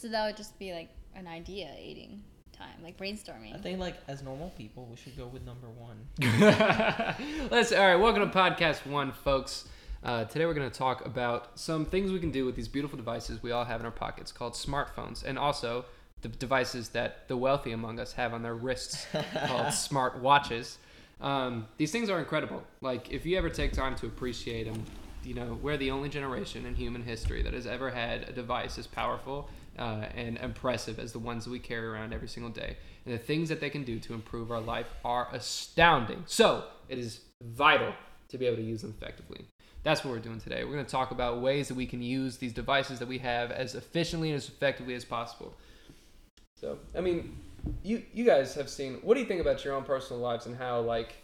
So that would just be like an idea eating time, like brainstorming. I think like as normal people, we should go with number one. Let's all right. Welcome to podcast one, folks. Uh, today we're going to talk about some things we can do with these beautiful devices we all have in our pockets called smartphones, and also the devices that the wealthy among us have on their wrists called smart watches. Um, these things are incredible. Like if you ever take time to appreciate them, you know we're the only generation in human history that has ever had a device as powerful uh, and impressive as the ones that we carry around every single day. And the things that they can do to improve our life are astounding. So it is vital to be able to use them effectively. That's what we're doing today. We're going to talk about ways that we can use these devices that we have as efficiently and as effectively as possible. So, I mean, you you guys have seen. What do you think about your own personal lives and how like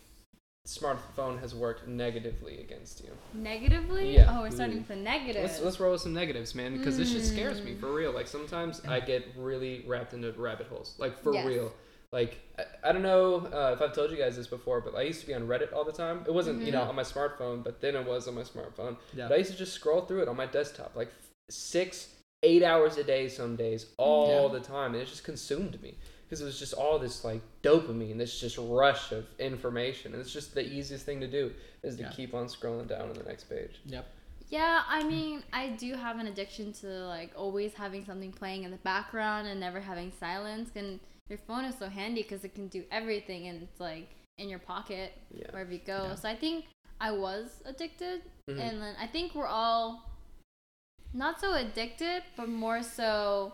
smartphone has worked negatively against you? Negatively? Yeah. Oh, we're starting with the negative. Let's let's roll with some negatives, man, because this shit scares me for real. Like sometimes I get really wrapped into rabbit holes, like for Yes. real. Like I, I don't know uh, if I've told you guys this before, but I used to be on Reddit all the time. It wasn't you know Mm-hmm. on my smartphone, but then it was on my smartphone. Yeah. But I used to just scroll through it on my desktop, like six, eight hours a day, some days, all the time, and it just consumed me because it was just all this like dopamine, this just rush of information, and it's just the easiest thing to do is to Yeah. keep on scrolling down on the next page. Yep. Yeah, I mean, I do have an addiction to like always having something playing in the background and never having silence. And your phone is so handy because it can do everything and it's like in your pocket Yeah. wherever you go. Yeah. So I think I was addicted, Mhm. and then I think we're all not so addicted, but more so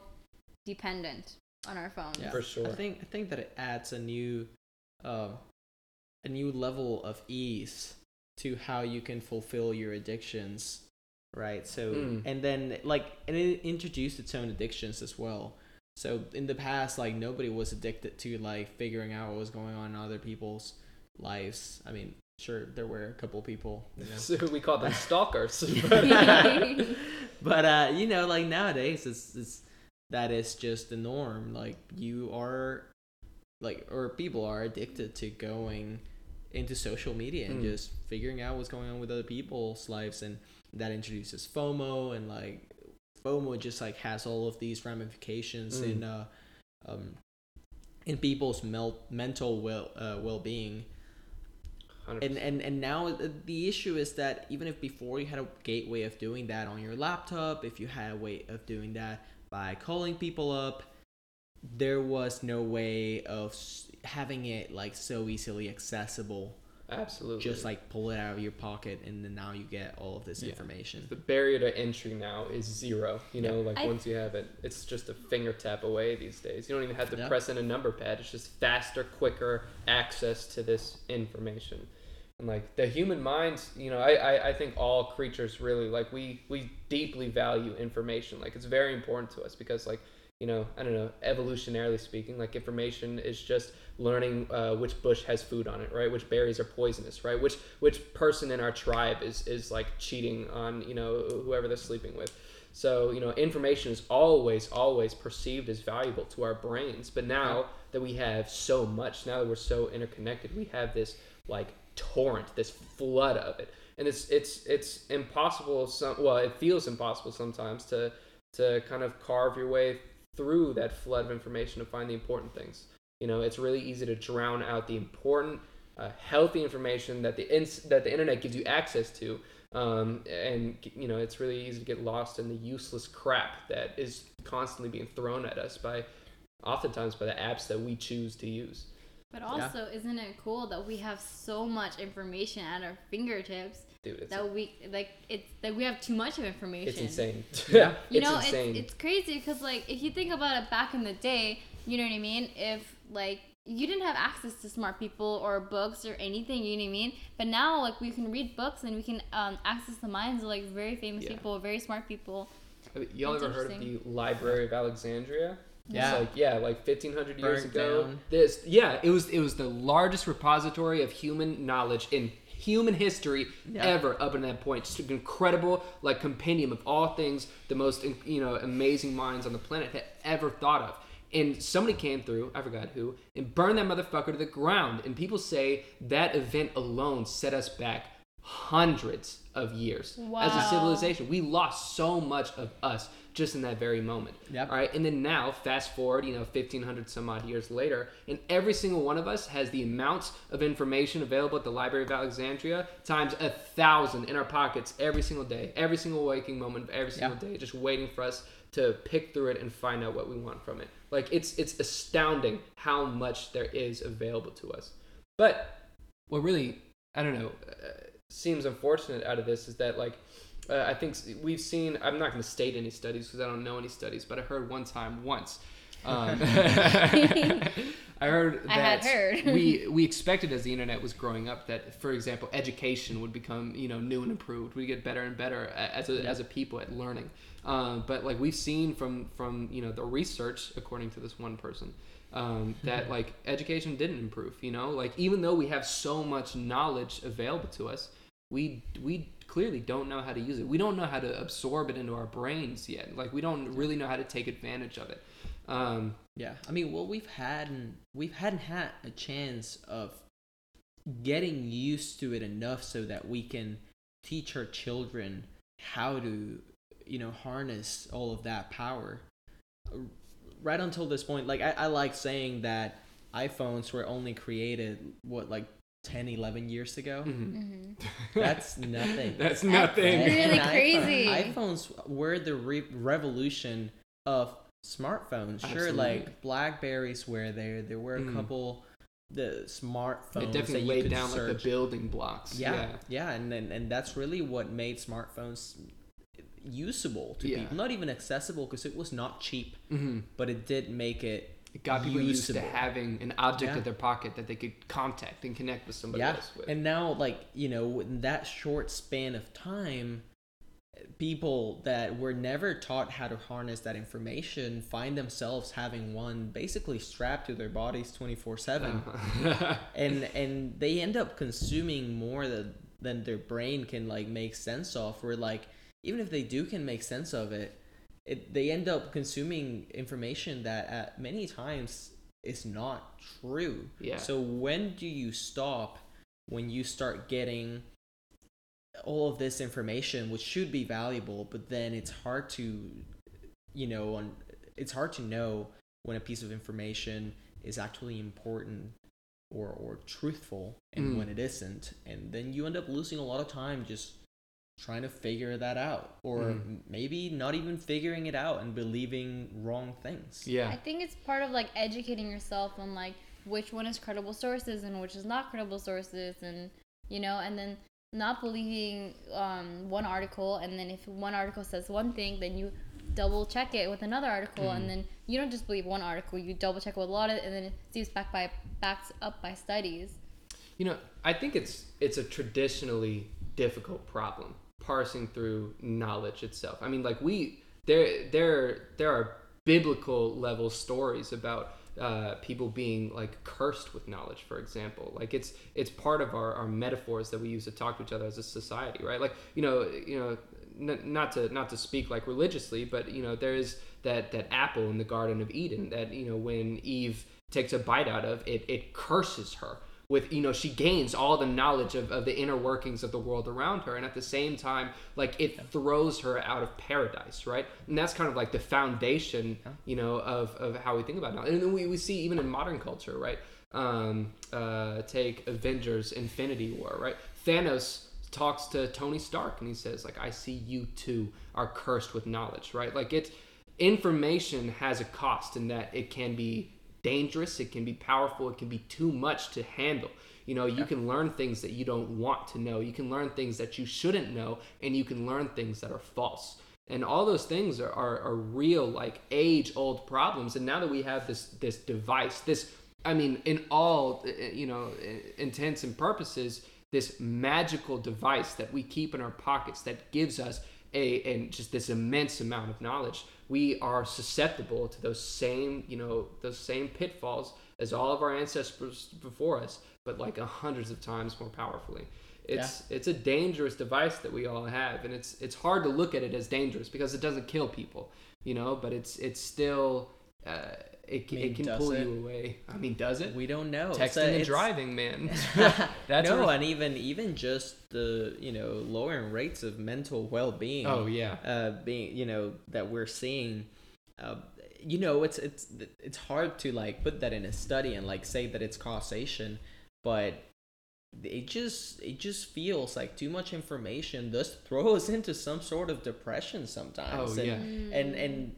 dependent on our phones. Yeah. For sure. I think I think that it adds a new, um, a new level of ease to how you can fulfill your addictions, right? So Mm. and then like and it introduced its own addictions as well. So in the past, like nobody was addicted to like figuring out what was going on in other people's lives. I mean, sure there were a couple people, you know. So we call them stalkers. but uh, you know, like nowadays, it's, it's that is just the norm. Like you are, like, or people are addicted to going into social media and Mm. just figuring out what's going on with other people's lives, and that introduces FOMO and like FOMO just like has all of these ramifications Mm. in uh, um, in people's mel- mental well uh, well being. 100%. And, and and now the- the issue is that even if before you had a gateway of doing that on your laptop, if you had a way of doing that by calling people up, there was no way of having it like so easily accessible. Absolutely. Just like pull it out of your pocket and then now you get all of this Yeah. information. the barrier to entry now is zero. You know, like I- once you have it, it's just a finger tap away these days. You don't even have to Yeah. press in a number pad. It's just faster, quicker access to this information. And like the human mind, you know, I, I, I think all creatures really like we we deeply value information. Like it's very important to us because like you know, I don't know, evolutionarily speaking, like information is just learning uh, which bush has food on it, right? Which berries are poisonous, right? Which which person in our tribe is is like cheating on you know whoever they're sleeping with. So you know, information is always always perceived as valuable to our brains. But now that we have so much, now that we're so interconnected, we have this like torrent, this flood of it, and it's it's it's impossible. Some well, it feels impossible sometimes to to kind of carve your way through that flood of information to find the important things. You know, it's really easy to drown out the important, uh, healthy information that the ins- that the internet gives you access to, um, and you know, it's really easy to get lost in the useless crap that is constantly being thrown at us by, oftentimes by the apps that we choose to use. But also, isn't it cool that we have so much information at our fingertips Dude, it's that we like it's that we have too much of information. it's insane. Yeah. You it's know, insane. it's it's crazy because like if you think about it back in the day, you know what I mean? If like you didn't have access to smart people or books or anything, you know what I mean? But now like we can read books and we can um, access the minds of like very famous Yeah. people, very smart people. Have Y'all That's ever heard of the. Library of Alexandria? Yeah. Like yeah, like fifteen hundred years ago. down. This yeah, it was it was the largest repository of human knowledge in human history ever up in that point. Just an incredible like compendium of all things the most you know amazing minds on the planet had ever thought of. And somebody came through, I forgot who, and burned that motherfucker to the ground. And people say that event alone set us back hundreds of years as a civilization. We lost so much of us just in that very moment. Yep. All right. And then now, fast forward, you know, 1500 some odd years later, and every single one of us has the amounts of information available at the Library of Alexandria times a thousand in our pockets every single day, every single waking moment of every single day, just waiting for us to pick through it and find out what we want from it. Like it's it's astounding how much there is available to us. But what really I don't know uh, seems unfortunate out of this is that like uh, I think we've seen I'm not going to state any studies because I don't know any studies, but I heard one time once. Um, I heard I had that heard. we we expected as the internet was growing up that, for example, education would become you know new and improved. We get better and better as a, as a people at learning. Um, but like we've seen from from you know the research, according to this one person, um, that like education didn't improve. You know, like even though we have so much knowledge available to us, we we clearly don't know how to use it. We don't know how to absorb it into our brains yet. Like we don't really know how to take advantage of it. Um, Yeah, I mean, well, we've hadn't we've hadn't had a chance of getting used to it enough so that we can teach our children how to, you know, harness all of that power. Right until this point, like I, I like saying that iPhones were only created what like 10, 11 years ago. mhm. Mhm. That's nothing. That's That's nothing. really And crazy. iPhone- iPhones were the re- revolution of smartphones. Sure, Absolutely. like Blackberries were there. There were a Mm. couple the smartphones It that definitely you laid could down like the building blocks. yeah, Yeah. yeah, and, and and that's really what made smartphones usable to Yeah. people. Not even accessible because it was not cheap, hmm but it did make it It got people used to having an object Yeah. in their pocket that they could contact and connect with somebody yeah else with. and now like you know in that short span of time people that were never taught how to harness that information find themselves having one basically strapped to their bodies 24 7 Uh-huh. and and they end up consuming more than, than their brain can like make sense of where like even if they do can make sense of it it they end up consuming information that at many times is not true Yeah. so when do you stop when you start getting all of this information which should be valuable but then it's hard to you know on it's hard to know when a piece of information is actually important or or truthful and Mm. when it isn't and then you end up losing a lot of time just trying to figure that out or Mm. maybe not even figuring it out and believing wrong things Yeah. I think it's part of like educating yourself on like which one is credible sources and which is not credible sources and you know and then not believing um, one article and then if one article says one thing then you double check it with another article and then you don't just believe one article you double check with a lot of and then it seems back by backed up by studies You know, I think it's it's a traditionally difficult problem parsing through knowledge itself. I mean, like we there there there are biblical level stories about uh, people being like cursed with knowledge, for example. Like it's it's part of our, our metaphors that we use to talk to each other as a society, right? Like you know you know n- not to not to speak like religiously, but you know there is that that apple in the Garden of Eden that you know when Eve takes a bite out of it, it curses her with you know she gains all the knowledge of, of the inner workings of the world around her. And at the same time like it throws her out of paradise right? And that's kind of like the foundation you know of, of how we think about knowledge and then we, we see even in modern culture right? Um, uh, take avengers infinity war right? Thanos talks to tony stark and he says like i see you two are cursed with knowledge right? Like it's information has a cost in that it can be dangerous, it can be powerful, it can be too much to handle. You know, you can learn things that you don't want to know. You can learn things that you shouldn't know, and you can learn things that are false. And all those things are, are, are real, like age old problems. And now that we have this this device, this I mean, in all uh, you know intents and purposes, this magical device that we keep in our pockets that gives us a and just this immense amount of knowledge we are susceptible to those same you know those same pitfalls as all of our ancestors before us but like hundreds of times more powerfully. It's it's a dangerous device that we all have and it's it's hard to look at it as dangerous because it doesn't kill people you know but it's it's still uh, it, can- I mean, it can pull it? you away. I mean, does it? We don't know. Texting a- and driving, man. That's no, and even even just the you know lowering rates of mental well being. Oh yeah. uh, being you know that we're seeing. Uh, you know, it's it's it's hard to like put that in a study and like say that it's causation, but it just it just feels like too much information does throw us into some sort of depression sometimes. Oh, and, yeah. and and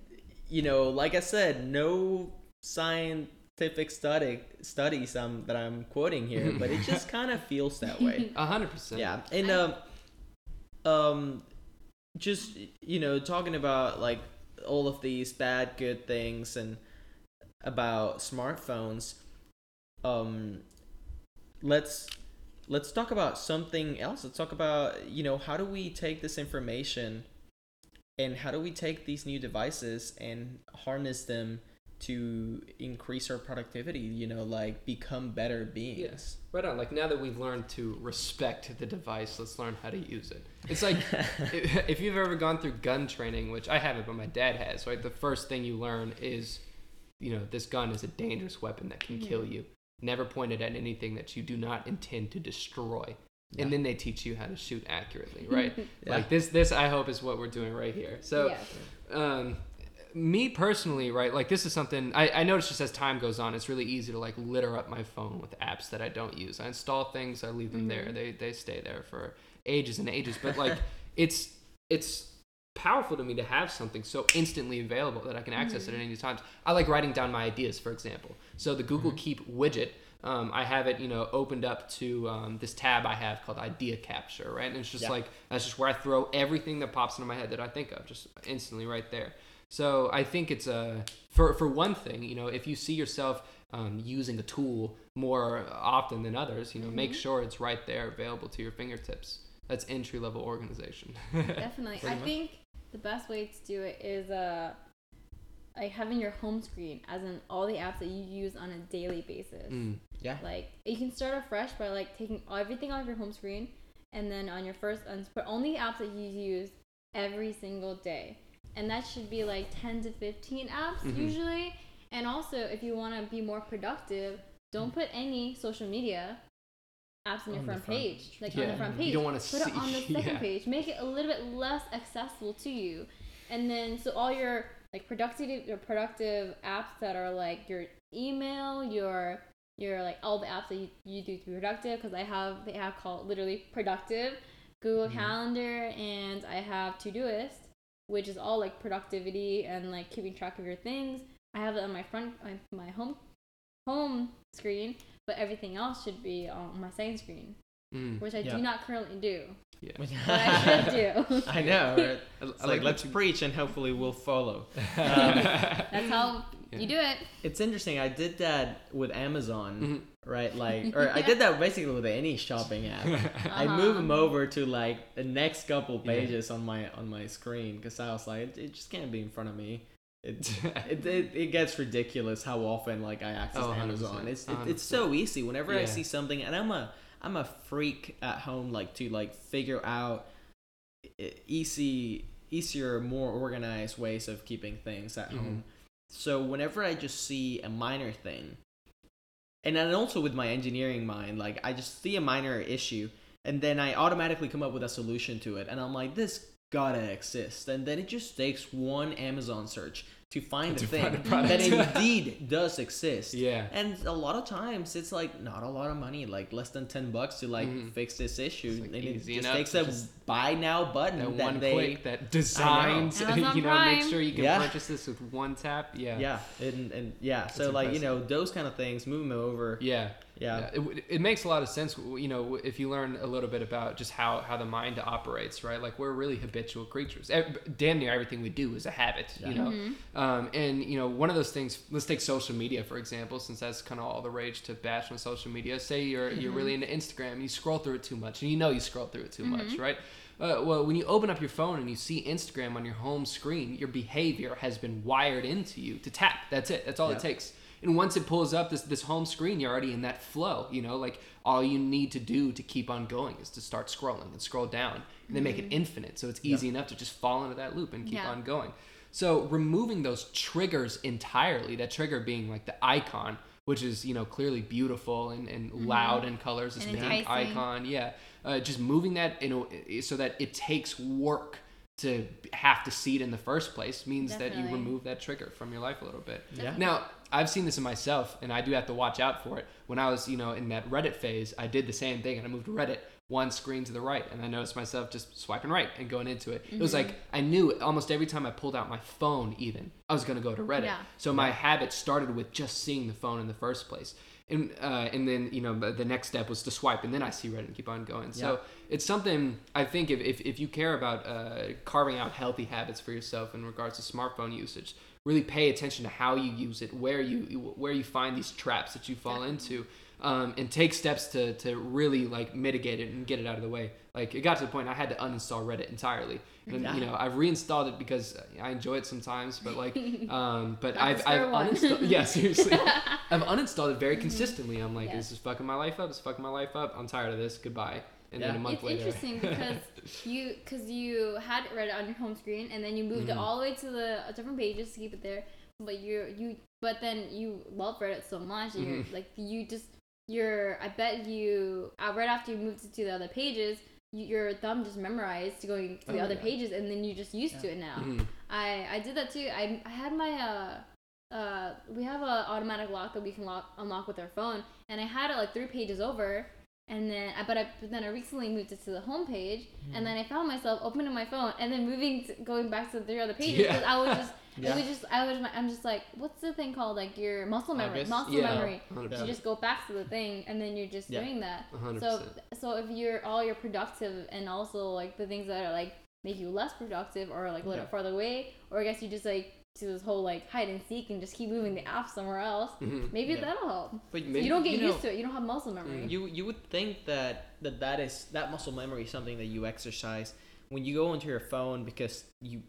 you know, like I said, no scientific study studies um, that I'm quoting here, but it just kind of feels that way. A hundred percent. Yeah, and um, um, just you know, talking about like all of these bad, good things and about smartphones. Um, let's let's talk about something else. Let's talk about you know how do we take this information and how do we take these new devices and harness them to increase our productivity you know like become better beings Yes, right on. Like now that we've learned to respect the device, let's learn how to use it. It's like if if you've ever gone through gun training, which I haven't, but my dad has. Right, the first thing you learn is, you know, this gun is a dangerous weapon that can kill you. Never point it at anything that you do not intend to destroy. Yeah. And then they teach you how to shoot accurately, right? Yeah. Like this, this I hope is what we're doing right here. So, Yes. um, me personally, right, like this is something I, I notice just as time goes on, it's really easy to like litter up my phone with apps that I don't use. I install things, I leave them there, mm-hmm. they they stay there for ages and ages. But like it's it's powerful to me to have something so instantly available that I can access it at mm-hmm. any time. I like writing down my ideas, for example. So the Google mm-hmm. Keep widget. Um, I have it, you know, opened up to um, this tab I have called Idea Capture, right? And it's just Yeah. like that's just where I throw everything that pops into my head that I think of, just instantly right there. So I think it's a for for one thing, you know, if you see yourself um, using a tool more often than others, you know, make sure it's right there, available to your fingertips. That's entry level organization. Definitely. I much. think the best way to do it is uh like having your home screen as in all the apps that you use on a daily basis. Mm. Yeah Like you can start afresh by like taking everything off your home screen and then on your first put only apps that you use every single day. And that should be like 10 to 15 apps Mhm. usually. And also if you want to be more productive, don't put any social media apps on your On front, front. page. Like on the front page. you don't wanna put it on the second yeah. page. Make it a little bit less accessible to you. And then so all your like productive your productive apps that are like your email, your your like all the apps that you, you do to be productive because I have they have called literally productive Google Mhm. Calendar and I have Todoist, which is all like productivity and like keeping track of your things. I have it on my front my, my home home screen, but everything else should be on my second screen, Mm. which I Yeah. do not currently do. Yeah. But I should do. I know. Right? It's I like, let's preach and hopefully we'll follow. That's how Yeah. you do it. It's interesting. I did that with Amazon, Mhm. right? Like, or I did that basically with any shopping app. I Uh-huh. move them over to like the next couple Yeah. pages on my on my screen because I was like, it, it just can't be in front of me. It, it, it, it gets ridiculous how often like I access Oh, Amazon. It's it, it's so easy whenever I see something, and I'm a I'm a freak at home like to like figure out easy easier more organized ways of keeping things at Mhm. home. So whenever I just see a minor thing, and then also with my engineering mind, like I just see a minor issue, and then I automatically come up with a solution to it, and I'm like, this gotta exist, and then it just takes one Amazon search to find To the thing the product. that indeed does exist. yeah. And a lot of times it's like not a lot of money, like less than ten bucks to like Mhm. fix this issue. It's, like, and it easy just enough takes a just- buy now button That that one they click that designs, you Amazon know, make sure you can Yeah. purchase this with one tap. Yeah. yeah and and yeah. So That's like you know those kind of things, move them over. Yeah. Yeah. It, it makes a lot of sense, you know, if you learn a little bit about just how, how the mind operates, right? Like we're really habitual creatures. Damn near everything we do is a habit, you know. Mm-hmm. Um, and you know, one of those things. Let's take social media for example, since that's kind of all the rage to bash on social media. Say you're you're really into Instagram, and you scroll through it too much, and you know you scroll through it too much, right? Uh, well, when you open up your phone and you see Instagram on your home screen, your behavior has been wired into you to tap. That's it. That's all Yeah. it takes. And once it pulls up this this home screen, you're already in that flow. You know, like all you need to do to keep on going is to start scrolling and scroll down, and then make it infinite. So it's easy enough to just fall into that loop and keep Yeah. on going. So removing those triggers entirely, that trigger being like the icon, which is you know clearly beautiful and, and loud in colors, this And pink enticing. icon, yeah. Uh, just moving that in a, so that it takes work to have to see it in the first place means that you remove that trigger from your life a little bit. Yeah. Now, I've seen this in myself, and I do have to watch out for it. When I was, you know, in that Reddit phase, I did the same thing, and I moved Reddit one screen to the right, and I noticed myself just swiping right and going into it. It was Mm-hmm. like I knew almost every time I pulled out my phone, even I was gonna go to Reddit. Yeah. So my habit started with just seeing the phone in the first place. And, uh, and then you know the next step was to swipe and then I see Reddit and keep on going. So it's something I think if, if, if you care about uh, carving out healthy habits for yourself in regards to smartphone usage, really pay attention to how you use it, where you where you find these traps that you fall into, um, and take steps to, to really like mitigate it and get it out of the way. Like it got to the point I had to uninstall Reddit entirely, and Yeah. you know I've reinstalled it because I enjoy it sometimes, but like, um, but I've I've uninstalled. Yeah, seriously, I've uninstalled it very consistently. I'm like, Yeah. this is fucking my life up. It's fucking my life up. I'm tired of this. Goodbye. And then Yeah. a month it's later. interesting because you because you had it Reddit on your home screen and then you moved Mm-hmm. it all the way to the uh, different pages to keep it there. But you you but then you love Reddit so much you're Mhm. like you just you're I bet you uh, right after you moved it to the other pages you, your thumb just memorized to going to the Oh, other yeah. pages and then you just used to it now. Mhm. I I did that too. I I had my uh uh we have a automatic lock that we can lock unlock with our phone, and I had it like three pages over, and then I but I but then I recently moved it to the home page, and hmm. then I found myself opening my phone and then moving to, going back to the three other pages because I was just Yeah. was just I was I'm just like what's the thing called like your muscle memory August? muscle Yeah. memory. 100%. You just go back to the thing and then you're just Yeah. doing that. A hundred So percent. so if you're all your productive and also like the things that are like make you less productive or like a little Yeah. farther away, or I guess you just like do this whole like hide and seek and just keep moving the app somewhere else. Mhm. Maybe Yeah. that'll help. But So you don't get know, used to it. You don't have muscle memory. You you would think that that that is that muscle memory is something that you exercise when you go into your phone because you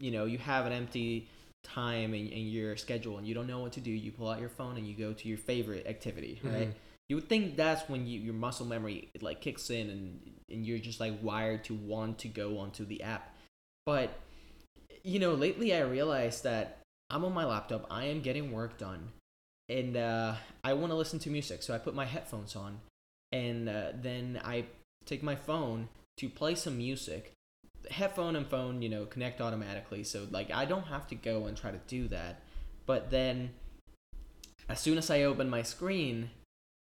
you know you have an empty time in, in your schedule and you don't know what to do. You pull out your phone and you go to your favorite activity, right? Mhm. You would think that's when you your muscle memory like kicks in and and you're just like wired to want to go onto the app. But you know, lately I realized that I'm on my laptop, I am getting work done, and uh, I want to listen to music, so I put my headphones on, and uh, then I take my phone to play some music. Headphone and phone, you know, connect automatically, so like I don't have to go and try to do that. But then, as soon as I open my screen,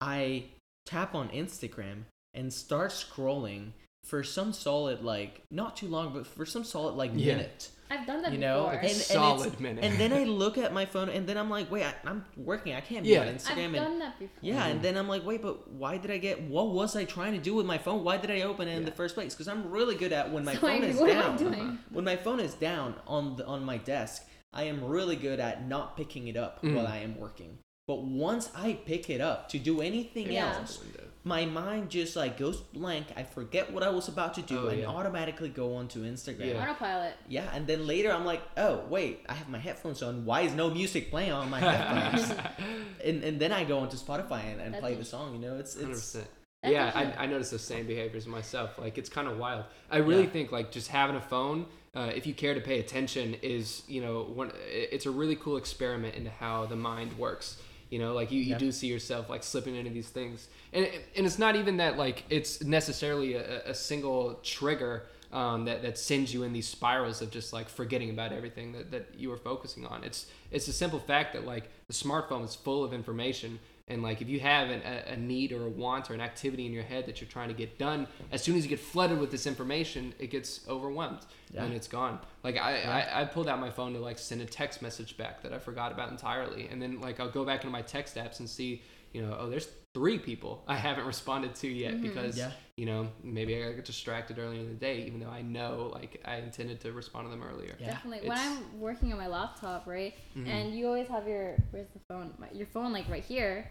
I tap on Instagram and start scrolling for some solid like not too long, but for some solid like Yeah. minute. I've done that You know, before. and- and solid it's- minute. And then I look at my phone, and then I'm like, wait, I, I'm working. I can't be on Instagram. Yeah. I've Instagram. and done that before. yeah, Mhm. and then I'm like, wait, but why did I get? What was I trying to do with my phone? Why did I open it in the first place? Because I'm really good at when my So phone I- is what am I down. doing? When my phone is down on the on my desk, I am really good at not picking it up Mhm. while I am working. But once I pick it up to do anything Yeah. else, my mind just like goes blank. I forget what I was about to do Oh, and yeah. automatically go onto Instagram. Yeah. Autopilot. Yeah, and then later I'm like, oh wait, I have my headphones on. Why is no music playing on my headphones? and and then I go onto Spotify and, and That's play the song. You know, it's Hundred it's percent. That's Yeah, I, I notice the same behaviors myself. Like it's kind of wild. I really Yeah. think like just having a phone, uh, if you care to pay attention, is you know one. It's a really cool experiment into how the mind works. You know, like you, you Yeah. do see yourself like slipping into these things, and and it's not even that like it's necessarily a, a single trigger um, that that sends you in these spirals of just like forgetting about everything that, that you were focusing on. It's it's a simple fact that like the smartphone is full of information, and like if you have an, a, a need or a want or an activity in your head that you're trying to get done, as soon as you get flooded with this information, it gets overwhelmed Yeah. and it's gone. Like I, I I pulled out my phone to like send a text message back that I forgot about entirely, and then like I'll go back into my text apps and see you know oh there's three people I haven't responded to yet because Yeah. you know maybe I got distracted earlier in the day even though I know like I intended to respond to them earlier. Yeah. Definitely. When I'm working on my laptop, right, Mhm. and you always have your where's the phone? My, your phone like right here,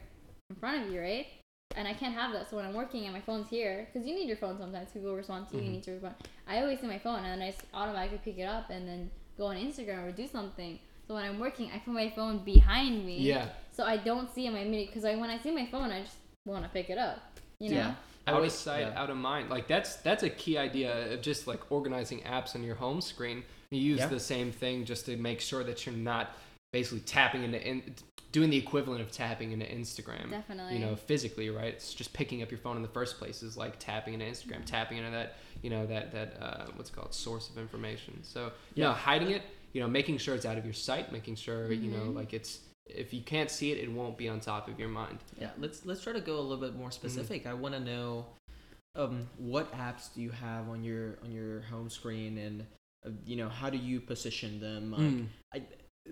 in front of you, right? And I can't have that. So when I'm working and my phone's here, because you need your phone sometimes. People respond to you. You Mhm. need to respond. I always see my phone, and then I automatically pick it up and then go on Instagram or do something. So when I'm working, I put my phone behind me. Yeah. So I don't see my minute because I when I see my phone, I just want to pick it up. You know. Yeah. Out of sight, yeah. out of mind. Like that's that's a key idea of just like organizing apps on your home screen. You use Yeah. the same thing just to make sure that you're not basically tapping into in, doing the equivalent of tapping into Instagram. Definitely. You know, physically, right? It's just picking up your phone in the first place is like tapping into Instagram, tapping into that, you know, that that uh, what's it called source of information. So you know, Yeah. hiding it, you know, making sure it's out of your sight, making sure you know, Mhm. like it's if you can't see it, it won't be on top of your mind. Yeah, let's let's try to go a little bit more specific. I want to know, um, what apps do you have on your on your home screen, and uh, you know how do you position them? Like, Mm. I,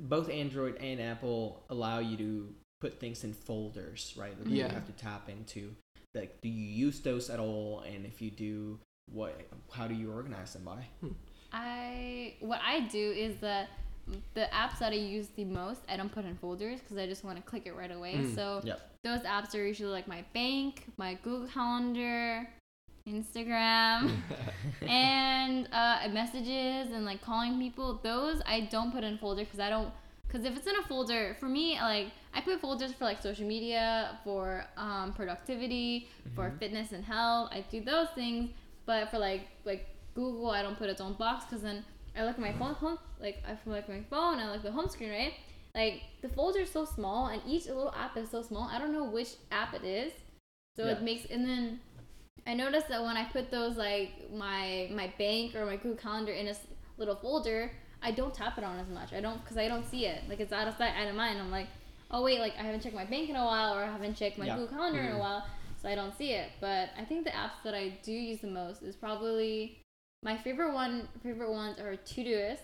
both Android and Apple allow you to put things in folders, right? That Yeah. You have to tap into. Like, do you use those at all? And if you do, what? How do you organize them by? I what I do is that the apps that I use the most, I don't put in folders because I just want to click it right away. Mm. So Yep. those apps are usually like my bank, my Google Calendar, Instagram, and uh, messages and like calling people. Those I don't put in folder because I don't. Because if it's in a folder, for me, like I put folders for like social media, for um, productivity, for fitness and health. I do those things, but for like like Google, I don't put its own box because then I look at my phone, home, like I look at my phone, I look at the home screen, right? Like the folder is so small, and each little app is so small. I don't know which app it is, so Yeah. it makes. And then I noticed that when I put those like my my bank or my Google Calendar in a little folder, I don't tap it on as much. I don't because I don't see it. Like it's out of sight, out of mind. I'm like, oh wait, like I haven't checked my bank in a while, or I haven't checked my Yeah. Google Calendar in Mhm. a while, so I don't see it. But I think the apps that I do use the most is probably my favorite one. Favorite ones are Todoist,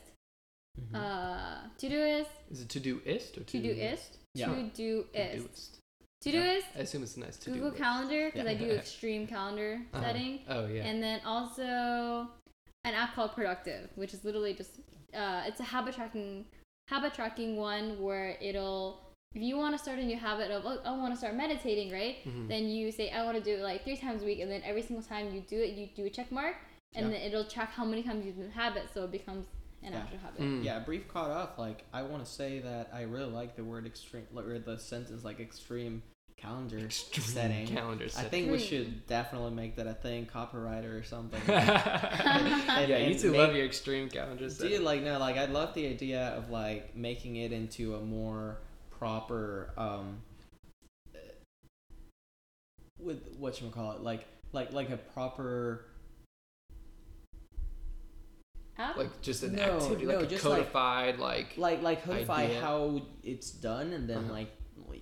Mhm. uh, Todoist, Is it Todoist or Todoist, Yeah. Todoist, Todoist. Todoist, I assume it's a nice to Google Calendar because I do extreme calendar Uh-huh. setting. Oh yeah. And then also an app called Productive, which is literally just uh, it's a habit tracking habit tracking one where it'll if you want to start a new habit of oh, I want to start meditating, right? Mhm. Then you say I want to do it like three times a week, and then every single time you do it, you do a check mark, and Yeah. then it'll track how many times you do the habit, so it becomes an Yeah. actual habit. Mm. Yeah, brief caught off. Like, I want to say that I really like the word extreme, or the sentence like extreme calendar Extreme setting. calendar I setting. think we should definitely make that a thing, copywriter or something. yeah, you and two make- love your extreme calendar Dude, setting. like no, like I'd love the idea of like making it into a more proper um with what you call it, like like like a proper App? Like just an No, activity, no, like a just like- codified, like, like like codify Idea. how it's done and then Uh-huh. like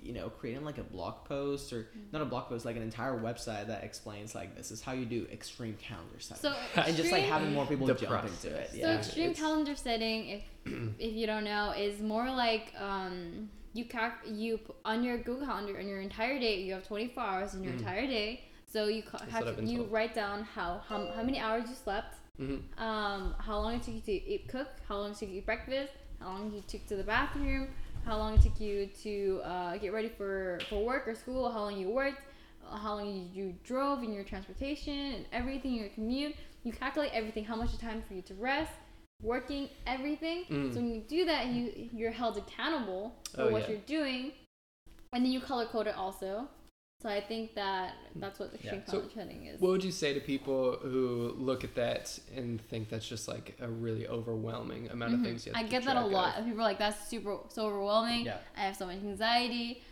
you know creating like a blog post or not a blog post like an entire website that explains like this is how you do extreme calendar setting so and just like having more people The jump process. into it So yeah extreme it's- calendar setting, if if you don't know, is more like um you calc- you on your Google Calendar on your entire day. You have 24 hours in your Mhm. entire day. So you ca- have to, you told. write down how, how how many hours you slept, Mhm. um how long it took you to eat cook, how long it took you to eat breakfast, how long you took to the bathroom, how long it took you to uh, get ready for for work or school, how long you worked, how long you, you drove in your transportation and everything your commute. You calculate everything, how much time for you to rest, working, everything. Mm. So when you do that, you you're held accountable for Oh, what yeah. you're doing, and then you color code it also. So I think that that's what the Yeah. So color is. What would you say to people who look at that and think that's just like a really overwhelming amount of Mhm. things you have I get that a lot. of? People are like, "That's super so overwhelming. Yeah. I have so much anxiety."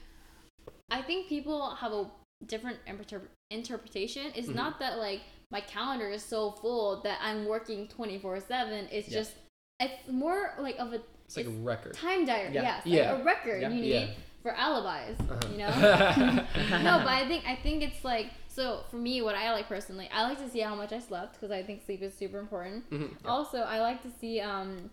I think people have a different interpre- interpretation. It's Mhm. not that like my calendar is so full that I'm working twenty four seven. It's Yeah. just it's more like of a It's like a record. time diary. Yeah. Yes, Yeah. like a record you need Yeah. For alibis. Uh-huh. You know. no, but I think I think it's like so for me. What I like personally, I like to see how much I slept because I think sleep is super important. Mhm. Also, I like to see um,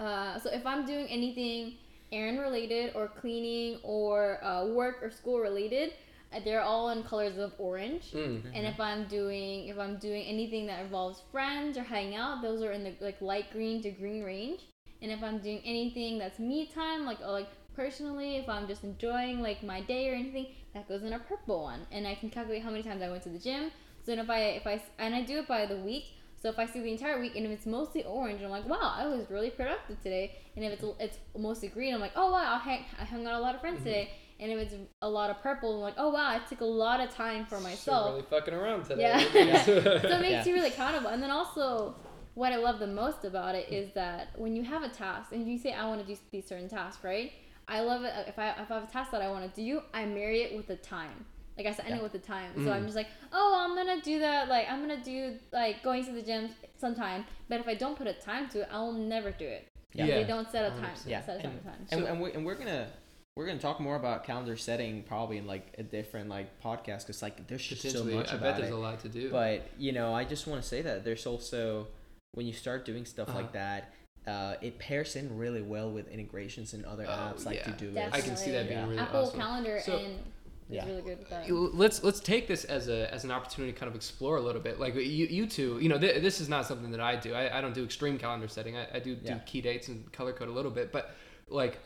uh, so if I'm doing anything errand related or cleaning or uh, work or school related, uh, they're all in colors of orange. Mm. And if I'm doing if I'm doing anything that involves friends or hanging out, those are in the like light green to green range. And if I'm doing anything that's me time, like uh, like personally, if I'm just enjoying like my day or anything, that goes in a purple one. And I can calculate how many times I went to the gym. So then if I if I and I do it by the week. So if I see the entire week and if it's mostly orange, I'm like, wow, I was really productive today. And if it's it's mostly green, I'm like, oh wow, I hang, I hung out a lot of friends mm-hmm. today. And if it's a lot of purple, I'm like, oh wow, I took a lot of time for So myself. really fucking around today. Yeah. Yeah. so it makes Yeah. you really accountable. And then also, what I love the most about it is that when you have a task and you say I want to do these certain tasks, right? I love it if I if I have a task that I want to do, I marry it with the time. Like I said, I know Yeah. with the time. Mm. So I'm just like, oh, I'm gonna do that. Like I'm gonna do like going to the gym sometime. But if I don't put a time to it, I'll never do it. Yeah. They don't set a time. 100%. Yeah, Set a and, time. and, So- and, we're, and we're gonna we're gonna talk more about calendar setting probably in like a different like podcast because like there's just so Potentially, much I bet there's it. a lot to do. But you know, I just want to say that there's also when you start doing stuff Uh-huh. like that, uh, it pairs in really well with integrations in other Oh, apps like yeah. to do it. Definitely. I can see that being Yeah. really Apple awesome. Calendar So- and Yeah. really good with that. let's let's take this as a as an opportunity to kind of explore a little bit like you you two you know th- this is not something that i do i, I don't do extreme calendar setting i, I do do key dates and color code a little bit but like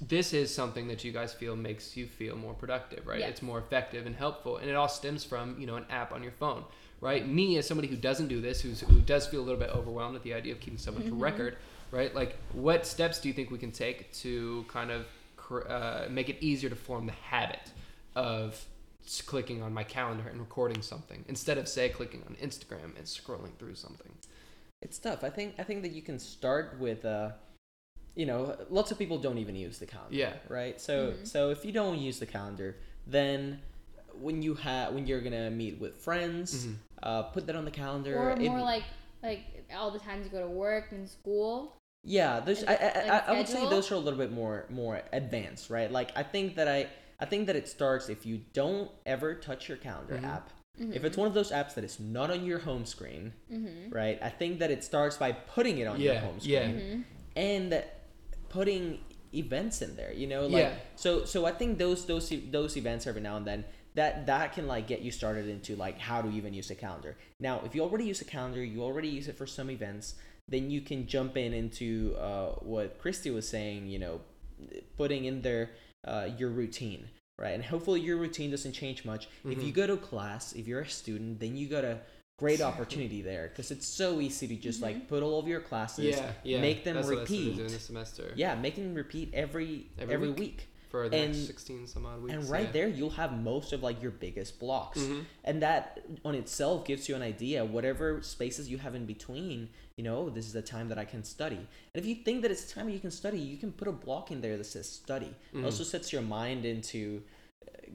this is something that you guys feel makes you feel more productive right Yes. it's more effective and helpful and it all stems from you know an app on your phone right me as somebody who doesn't do this who's who does feel a little bit overwhelmed at the idea of keeping so much record right like what steps do you think we can take to kind of cr- uh, make it easier to form the habit of s- clicking on my calendar and recording something instead of say clicking on Instagram and scrolling through something. It's tough. I think I think that you can start with uh you know, lots of people don't even use the calendar. Yeah. Right? So Mhm. so if you don't use the calendar, then when you have when you're gonna meet with friends, Mhm. uh, put that on the calendar. or It- more like like all the times you go to work and school. Yeah, there's. I, I, like I, I would say those are a little bit more more advanced, right? Like I think that I I think that it starts if you don't ever touch your calendar Mhm. app. Mm-hmm. If it's one of those apps that is not on your home screen, Mm-hmm. right? I think that it starts by putting it on your Yeah, home yeah. screen Mm-hmm. and putting events in there. You know, like Yeah. so so I think those those those events every now and then that that can like get you started into like how to even use a calendar. Now, if you already use a calendar, you already use it for some events, then you can jump in into uh, what Christy was saying. You know, putting in there uh, your routine, right? And hopefully your routine doesn't change much. If Mhm. you go to class, if you're a student, then you got a great opportunity there because it's so easy to just like put all of your classes Yeah, yeah. make them That's what repeat. doing this semester. yeah make them repeat every Every every, week. week, For the next sixteen some odd weeks. and right yeah. there you'll have most of like your biggest blocks Mhm. and that on itself gives you an idea whatever spaces you have in between you know this is the time that i can study and if you think that it's time you can study you can put a block in there that says study Mhm. it also sets your mind into uh,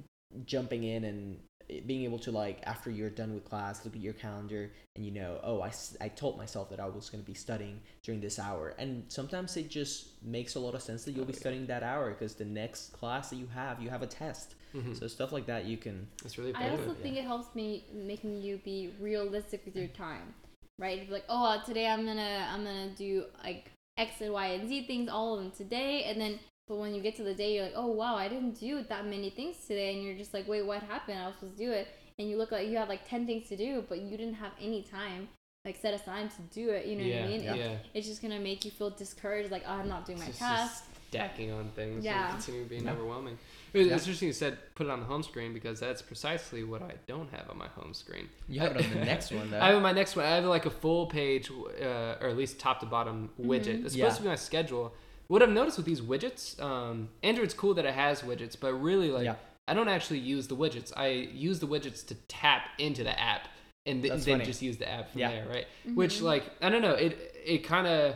jumping in and being able to like after you're done with class look at your calendar and you know oh i, I told myself that i was going to be studying during this hour and sometimes it just makes a lot of sense that you'll be Oh, yeah. studying that hour because the next class that you have you have a test Mhm. so stuff like that you can It's really I effective. also think it helps me making you be realistic with your time, right? Like, oh, uh, today I'm gonna I'm gonna do like X and Y and Z things, all of them today, and then but when you get to the day, you're like, oh wow, I didn't do that many things today, and you're just like, wait, what happened? I was supposed to do it, and you look like you have like ten things to do, but you didn't have any time like set aside to do it. You know yeah, what I mean? yeah. It- it's just gonna make you feel discouraged, like, oh, I'm not doing my It's just- task. just stacking on things Yeah. and continue being Yeah. overwhelming. It was Yeah. it's interesting you said put it on the home screen because that's precisely what I don't have on my home screen. you have it on the next one though I have it on my next one. I have like a full page, uh, or at least top to bottom widget. It's supposed Yeah. to be my schedule. What I've noticed with these widgets, um, Android's cool that it has widgets, but really like Yeah. I don't actually use the widgets. I use the widgets to tap into the app and th- then funny. just use the app from Yeah. there, right? Mm-hmm. Which like I don't know, it it kind of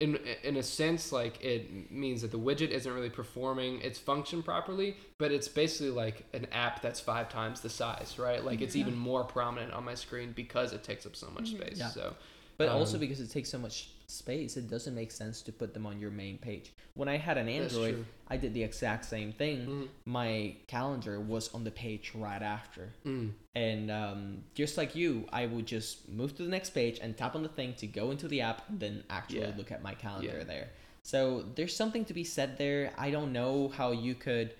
in in a sense like it means that the widget isn't really performing its function properly, but it's basically like an app that's five times the size, right? Like it's Yeah. even more prominent on my screen because it takes up so much space. Yeah. So But also Um, because it takes so much space, it doesn't make sense to put them on your main page. When I had an Android. I did the exact same thing. Mhm. My calendar was on the page right after. Mm. And um, just like you, I would just move to the next page and tap on the thing to go into the app and then actually Yeah. look at my calendar Yeah. there. So there's something to be said there. I don't know how you could,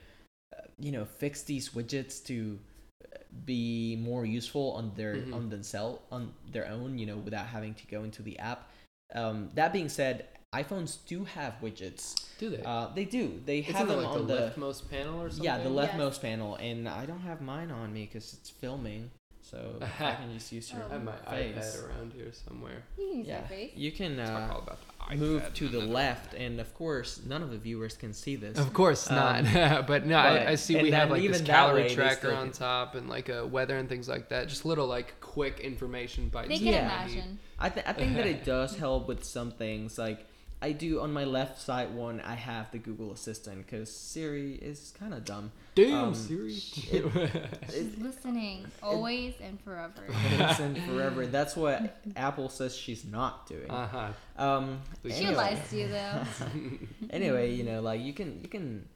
uh, you know, fix these widgets to uh, be more useful on their Mhm. on themselves on their own, you know, without having to go into the app. Um, that being said, iPhones do have widgets. Do they? Uh, they do. They it's have them like on the the leftmost panel or something. yeah, the Yes. leftmost panel, and I don't have mine on me because it's filming. So I can just use your. I have my face. iPad around here somewhere. You can use Yeah, that face. you can Let's talk uh, all about the move to the left, and of course, none of the viewers can see this. Of course Um, not. but no, but- I, I see we have like this even that calorie way, tracker still on top and like a weather and things like that. Just little like quick information bites. They that can Yeah. imagine. I, th- I think that it does help with some things. Like I do on my left side one, I have the Google Assistant because Siri is kind of dumb. Damn, Um, Siri. She's listening always and forever. Listen forever. That's what Apple says she's not doing. uh huh. Um. She She anyway. lies to you though. anyway, you know, like you can you can.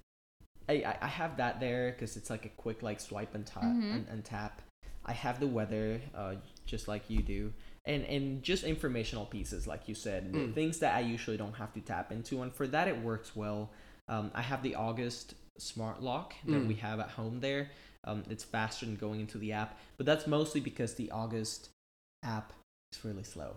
I I, I have that there because it's like a quick like swipe and tap Mhm. and, and tap. I have the weather, uh, just like you do, and and just informational pieces, like you said, Mm. things that I usually don't have to tap into, and for that it works well. Um, I have the August smart lock that Mm. we have at home there. Um, it's faster than going into the app, but that's mostly because the August app is really slow,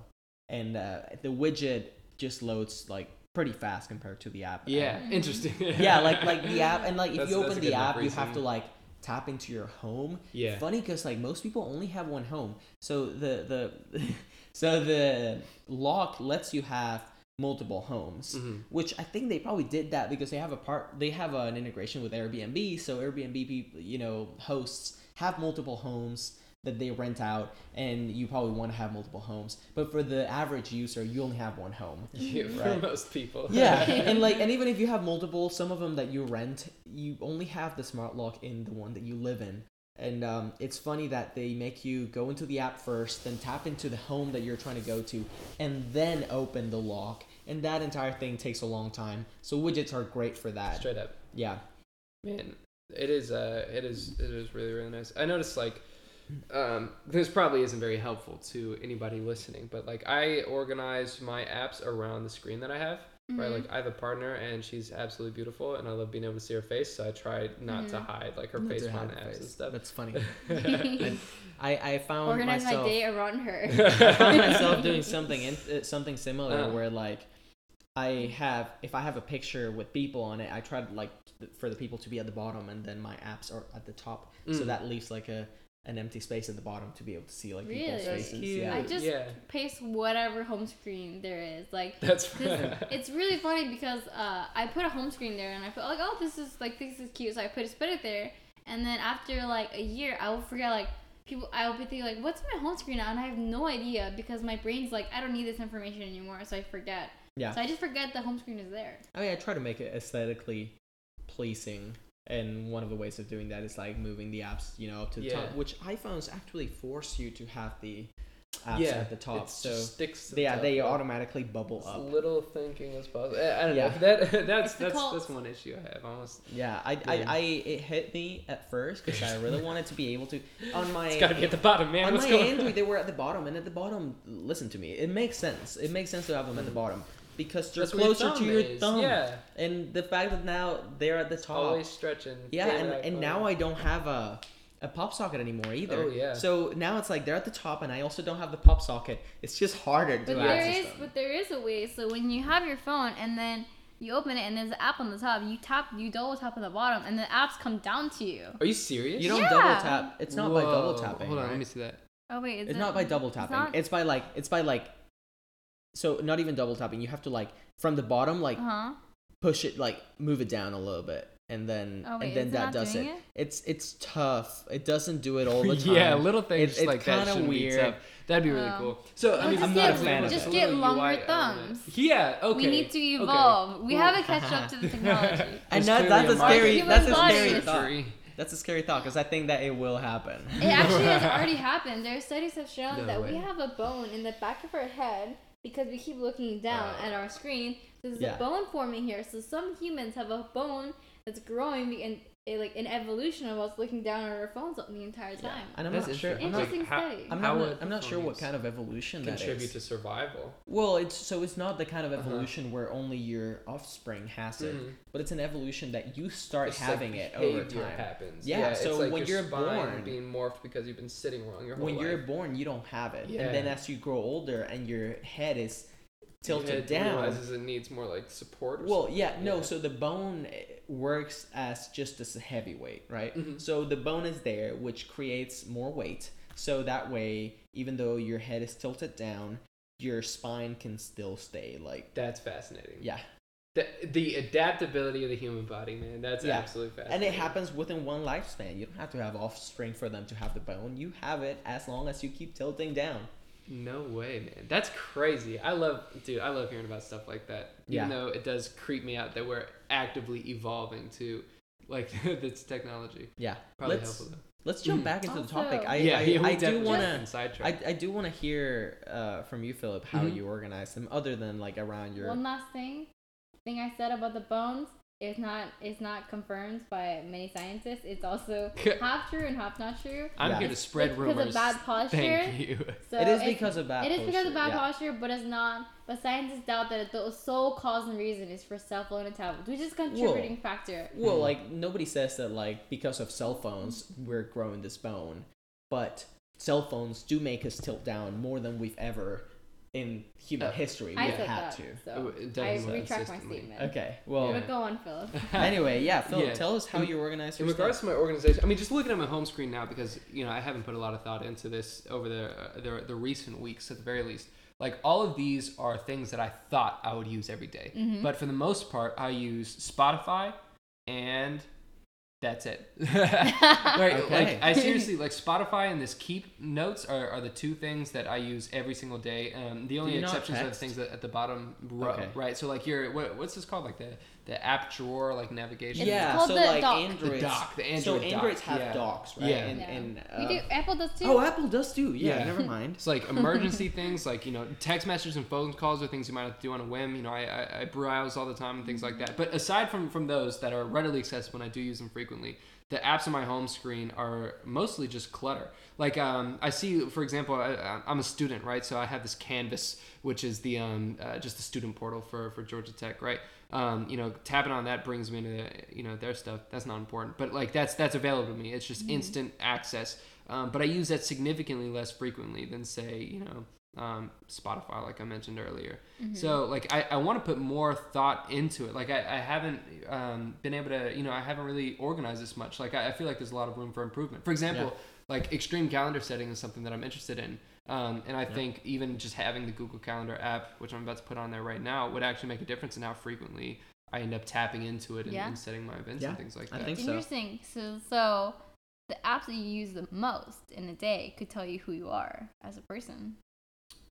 and uh, the widget just loads like pretty fast compared to the app. Yeah, Mhm. interesting. yeah, like like the app, and like if That's- you open the app, you have to like tap into your home. Yeah. Funny because like most people only have one home, so the the so the lock lets you have multiple homes. Mhm. Which I think they probably did that because they have a part they have an integration with Airbnb, so Airbnb people you know hosts have multiple homes that they rent out, and you probably want to have multiple homes. But for the average user, you only have one home. Yeah, Mhm. for most people. Yeah, and like, and even if you have multiple, some of them that you rent, you only have the smart lock in the one that you live in. And um, it's funny that they make you go into the app first, then tap into the home that you're trying to go to, and then open the lock. And that entire thing takes a long time. So widgets are great for that. Straight up. Yeah. Man, it is uh it is it is really really nice. I noticed like um this probably isn't very helpful to anybody listening, but like I organize my apps around the screen that I have. Right, Mhm. like I have a partner and she's absolutely beautiful, and I love being able to see her face. So I try not to Mhm. hide like her Not face on hide the apps and stuff. That's funny. I, I found Organize myself. my day around her. I found myself doing something in, uh, something similar Uh. where like I have if I have a picture with people on it, I try to like for the people to be at the bottom and then my apps are at the top, so Mm. that leaves like a an empty space at the bottom to be able to see like people's Really? faces. cute. Yeah. I just yeah. paste whatever home screen there is. Like That's 'cause it's really funny because uh, I put a home screen there and I felt like, oh, this is like this is cute, so I put it, put it there. And then after like a year, I will forget like people. I will be thinking like, what's my home screen now? And I have no idea because my brain's like, I don't need this information anymore, so I forget. Yeah. So I just forget the home screen is there. I mean, I try to make it aesthetically pleasing, and one of the ways of doing that is like moving the apps, you know, up to the Yeah. top, which iPhones actually force you to have the apps yeah, at the top. it So sticks. To yeah, top, they though. automatically bubble As up. little thinking as possible. I I don't Yeah. know. That that's that's cult. that's one issue I have almost. Yeah, I, I, I, it hit me at first because I really wanted to be able to. On my, It's got to be at the bottom, man. on What's my going Android, on? they were at the bottom, and at the bottom, listen to me, it makes sense. It makes sense to have them at the bottom because they're. That's where your closer to thumb your is. thumb. Yeah. And the fact that now they're at the top. Always stretching. yeah, and, it, and now I don't have a a pop socket anymore either. Oh, yeah. So now it's like they're at the top, and I also don't have the pop socket. It's just harder to But there access is, them. but there is a way. So when you have your phone and then you open it and there's an app on the top, you tap, you double tap on the bottom, and the apps come down to you. Are you serious? You don't Yeah. double tap. It's not by double Whoa. tapping. Hold on, right? let me see that. Oh wait, is It's it- not by double it's tapping. not- It's by like it's by like so not even double tapping. You have to like from the bottom like Uh-huh. push it like move it down a little bit and then Oh, wait, and then is it that does it. it? It's it's tough. It doesn't do it all the time. yeah, little things It's- it's like that kinda shouldn't be weird. tough. That'd be really Um, cool. So I mean, I'm not a fan of just that. get longer UI element. thumbs. Yeah. Okay. We need to okay. evolve. We Cool. haven't catch up to the technology. And There's that, that's a a scary that's a scary thought. That's a scary thought because I think that it will happen. It actually has already happened. There are studies have shown No that way. we have a bone in the back of our head because we keep looking down Uh, at our screen. There's yeah. a bone forming here. So some humans have a bone that's growing and eh, like an evolution of us looking down at our phones the entire time. And I'm That's not sure. I'm interesting. not, Interesting how- study. I'm How not, I'm not sure what kind of evolution that Contribute is. to survival. Well, it's so it's not the kind of Uh-huh. evolution where only your offspring has it, Mhm. but it's an evolution that you start It's having like it over time. happens. Yeah, it's so like when your you're spine born- being morphed because you've been sitting wrong your whole when life. you're born, you don't have it, Yeah. and then as you grow older and your head is tilted head down. realizes it needs more like support. Or Well, something. yeah, no. So the bone works as just as a heavy weight, right? Mhm. So the bone is there, which creates more weight. So that way, even though your head is tilted down, your spine can still stay like That's fascinating. yeah. The, the adaptability of the human body, man. That's Yeah. absolutely fascinating. And it happens within one lifespan. You don't have to have offspring for them to have the bone. You have it as long as you keep tilting down. No way, man. That's crazy. I love, dude. I love hearing about stuff like that. Even Yeah. though it does creep me out that we're actively evolving to, like, this technology. Yeah. Probably let's helpful though. let's jump Mhm. back into the topic. I yeah, I, yeah. We I do definitely want to sidetracked. I, I do want to hear uh, from you, Philip, how Mhm. you organize them, other than like around your. One last thing, thing I said about the bones is not is not confirmed by many scientists. It's also half true and half not true. I'm Yeah. here to spread It's spread because of bad posture. Thank you. So it is because of bad. It is because posture, of bad yeah. posture, but it's not. But scientists doubt that the sole cause and reason is for cell phone and tablets, which is contributing factor. Well, Mhm. like nobody says that like because of cell phones we're growing this bone, but cell phones do make us tilt down more than we've ever in human Uh, history I we've said had that, to. so Oh, it I definitely retract my consistently. statement. Okay, well, But go on, Philip. anyway, yeah, Philip, Yeah. tell us how In- you organize In your regards stuff. to my organization, I mean, just looking at my home screen now because you know I haven't put a lot of thought into this over the uh, the, the recent weeks at the very least. Like all of these are things that I thought I would use every day. Mhm. but for the most part, I use Spotify and that's it. right? Okay. Like I seriously like Spotify and this Keep notes are, are the two things that I use every single day. Um, the only exceptions are the things that at the bottom row, Okay. right? So like your what, what's this called? Like the the app drawer, like navigation. It's yeah, so the like dock. Androids, The dock, the so Android dock, Androids have yeah. docks, right? Yeah. And, Yeah. and we uh, do. Apple does too. oh, Apple does too. Yeah, Yeah. never mind. It's like emergency things, like you know, text messages and phone calls are things you might have to do on a whim. You know, I, I, I browse all the time and things like that. But aside from from those that are readily accessible and I do use them frequently, the apps on my home screen are mostly just clutter. Like um, I see, for example, I, I'm a student, right? So I have this Canvas, which is the um, uh, just the student portal for for Georgia Tech, right? Um, you know, tapping on that brings me into you know their stuff. That's not important, but like that's that's available to me. It's just instant access. Um, but I use that significantly less frequently than say you know um, Spotify, like I mentioned earlier. So like I, I want to put more thought into it. Like I, I haven't um, been able to you know I haven't really organized this much. Like I, I feel like there's a lot of room for improvement. For example, like extreme calendar setting is something that I'm interested in. Um, and I think even just having the Google Calendar app, which I'm about to put on there right now, would actually make a difference in how frequently I end up tapping into it and, Yeah. and setting my events Yeah, and things like that. I that. think so. Interesting. So, so the apps that you use the most in a day could tell you who you are as a person.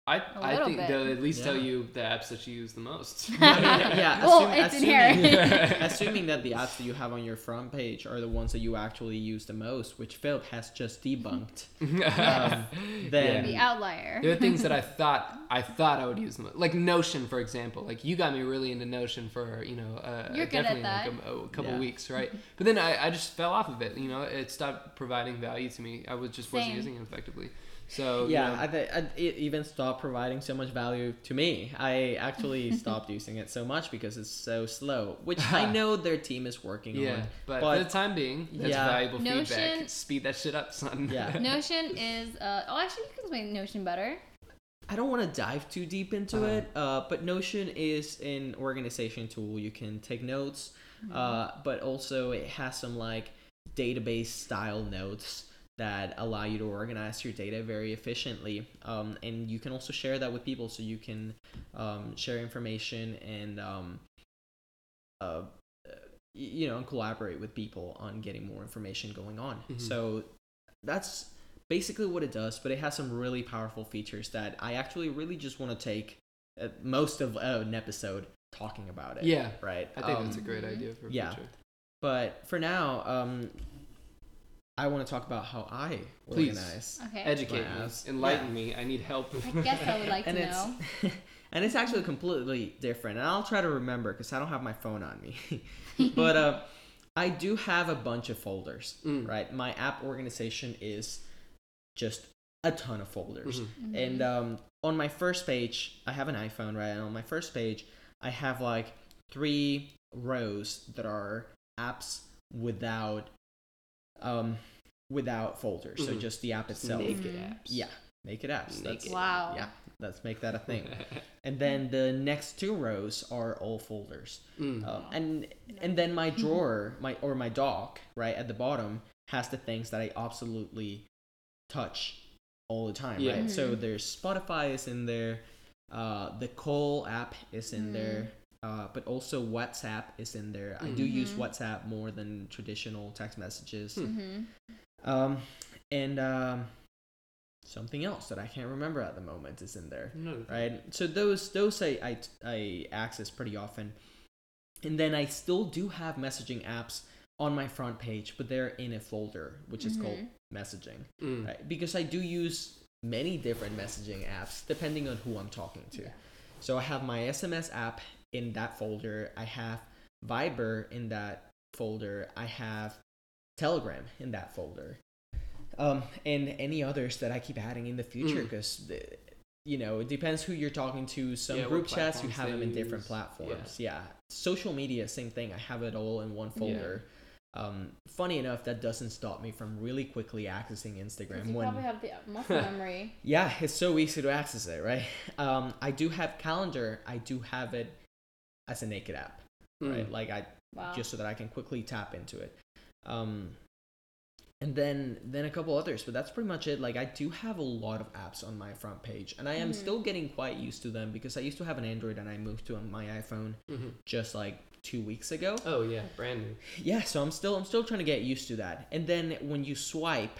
I, A I little think bit. they'll at least tell you the apps that you use the most. yeah, Well, assume- it's assuming, inherent. assuming that the apps that you have on your front page are the ones that you actually use the most, which Philip has just debunked, um, then The outlier. There are things that I thought I thought I would use the most, like Notion, for example. Like you got me really into Notion for you know uh, You're good at definitely that. like a, a couple Yeah. weeks, right? But then I, I just fell off of it. You know, it stopped providing value to me. I was just wasn't using it effectively. So yeah, you know, I th- I, it even stopped providing so much value to me. I actually stopped using it so much because it's so slow, which I know their team is working yeah. on. But, but- for the time being, that's Yeah. valuable Notion- feedback. Speed that shit up, son. Yeah. Notion is. Uh, oh, actually, you can explain Notion better. I don't want to dive too deep into Uh-huh. it, uh, but Notion is an organization tool. You can take notes, uh, but also it has some like database style notes that allow you to organize your data very efficiently. Um, and you can also share that with people, so you can um, share information and um, uh, you know and collaborate with people on getting more information going on. Mhm. So that's basically what it does, but it has some really powerful features that I actually really just want to take uh, most of uh, an episode talking about it. Yeah. Right. I think Um, that's a great idea for yeah. future. But for now, um, I want to talk about how I Please. organize. Okay. Educate me, Labs. enlighten me. I need help. I guess I would like and to it's know. and it's actually completely different. And I'll try to remember because I don't have my phone on me. but uh, I do have a bunch of folders. Mm. Right. My app organization is just a ton of folders. Mhm. And um, on my first page, I have an iPhone, right? And on my first page, I have like three rows that are apps without um without folders. So Mhm. just the app itself. Naked Mhm. apps. Yeah, naked apps. That's, Naked. Wow. Yeah, let's make that a thing. and then the next two rows are all folders. Mm. Um, and and then my drawer, my or my dock, right at the bottom has the things that I absolutely touch all the time, Yeah. right? So Mhm. there's Spotify is in there, uh, the Call app is in Mm. there, uh, but also WhatsApp is in there. I do use Mhm. WhatsApp more than traditional text messages. Mm-hmm. Um, and um, something else that I can't remember at the moment is in there, No. right? So those those I I, I access pretty often, and then I still do have messaging apps on my front page, but they're in a folder which is called Mhm. messaging, Mm. right? Because I do use many different messaging apps depending on who I'm talking to. Yeah. So I have my SMS app in that folder. I have Viber in that folder. I have Telegram in that folder. Um, and any others that I keep adding in the future Mm. because you know it depends who you're talking to. Some Yeah, group chats you have them in different use. platforms. Yeah. social media same thing. I have it all in one folder. Um, funny enough, that doesn't stop me from really quickly accessing Instagram You when probably have the muscle memory. yeah, it's so easy to access it, right? Um, I do have calendar. I do have it as a naked app, right? Mm. Like I Wow. just so that I can quickly tap into it. Um, and then then a couple others, but that's pretty much it. Like I do have a lot of apps on my front page, and I am Mhm. still getting quite used to them because I used to have an Android and I moved to my iPhone Mhm. just like two weeks ago. Oh yeah, brand new. Yeah, so I'm still I'm still trying to get used to that. And then when you swipe,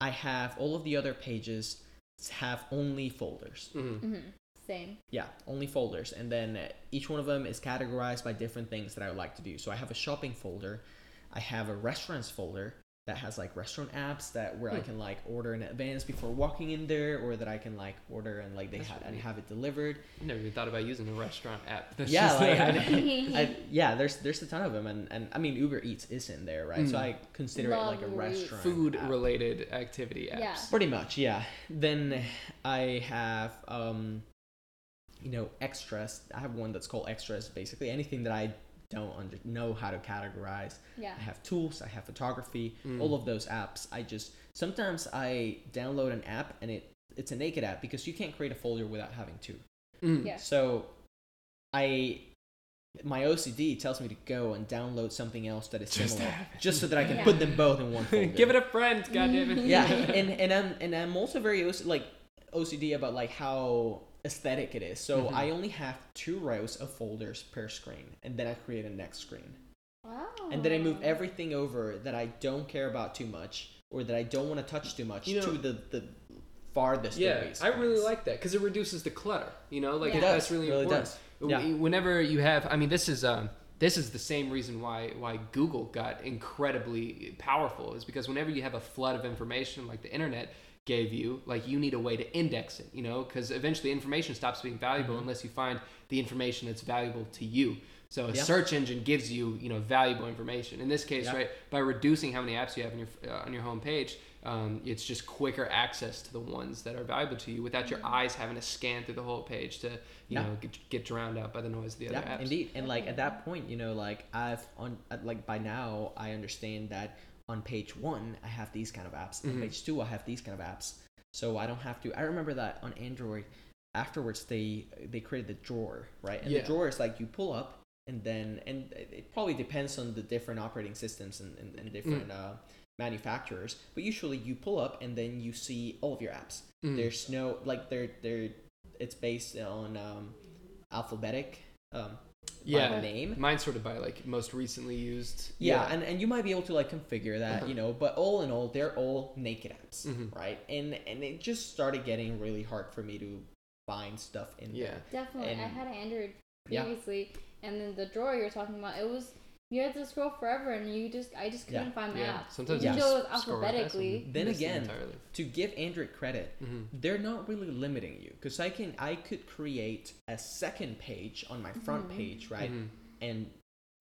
I have all of the other pages have only folders. Mhm. hmm Same. Yeah, only folders. And then uh, each one of them is categorized by different things that I would like to do. So I have a shopping folder, I have a restaurants folder that has like restaurant apps that where I Hmm. can like order in advance before walking in there or that I can like order and like they That's have and have it delivered. I never even thought about using a restaurant app. That's yeah, just- like I, I, yeah, there's there's a ton of them and, and I mean Uber Eats is in there, right? So Mm. I consider it like a Love Uber Eats. restaurant food app. related activity apps. Yeah. Pretty much, yeah. Then I have, um, you know, extras. I have one that's called extras. Basically, anything that I don't under- know how to categorize. Yeah. I have tools. I have photography. Mm. All of those apps. I just sometimes I download an app and it it's a naked app because you can't create a folder without having two. Mm. Yeah. So I my OCD tells me to go and download something else that is Just similar, have just so that I can Yeah. put them both in one folder. Give it a friend, goddammit. yeah and and i'm and i'm also very OC, like ocd about like how aesthetic it is so Mhm. i only have two rows of folders per screen and then i create a next screen Wow. and then i move everything over that i don't care about too much or that i don't want to touch too much You know- to the the farthest Yeah, away I really like that because it reduces the clutter. You know, like Yeah. it It does that's really really important. does yeah Whenever you have, I mean, this is um, this is the same reason why why Google got incredibly powerful is because whenever you have a flood of information like the internet gave you, like you need a way to index it. You know, because eventually information stops being valuable Mhm. unless you find the information that's valuable to you. So a Yeah. search engine gives you, you know, valuable information. In this case, Yeah. right, by reducing how many apps you have on your uh, on your home page, um, it's just quicker access to the ones that are valuable to you without your eyes having to scan through the whole page to, you Yeah. know, get, get drowned out by the noise of the other yeah apps. indeed and like at that point you know like i've on like by now i understand that on page one i have these kind of apps on Mhm. page two i have these kind of apps so i don't have to i remember that on android afterwards they they created the drawer right and Yeah. the drawer is like you pull up and then and it probably depends on the different operating systems and, and, and different uh, manufacturers but usually you pull up and then you see all of your apps Mm. there's no like they're they're it's based on um alphabetic um yeah, by name mine's sort of by like most recently used. yeah, and and you might be able to like configure that Uh-huh. you know but all in all they're all naked apps Mhm. right and and it just started getting really hard for me to find stuff in yeah. there Definitely. I had an Android Yeah. previously, and then the drawer you're talking about, it was you had to scroll forever, and you just I just couldn't find my Yeah. app. Sometimes you though it just scroll right past them. alphabetically. Then again- entirely. to give android credit hmm they're not really limiting you because i can i could create a second page on my front Mhm. page right Mhm. and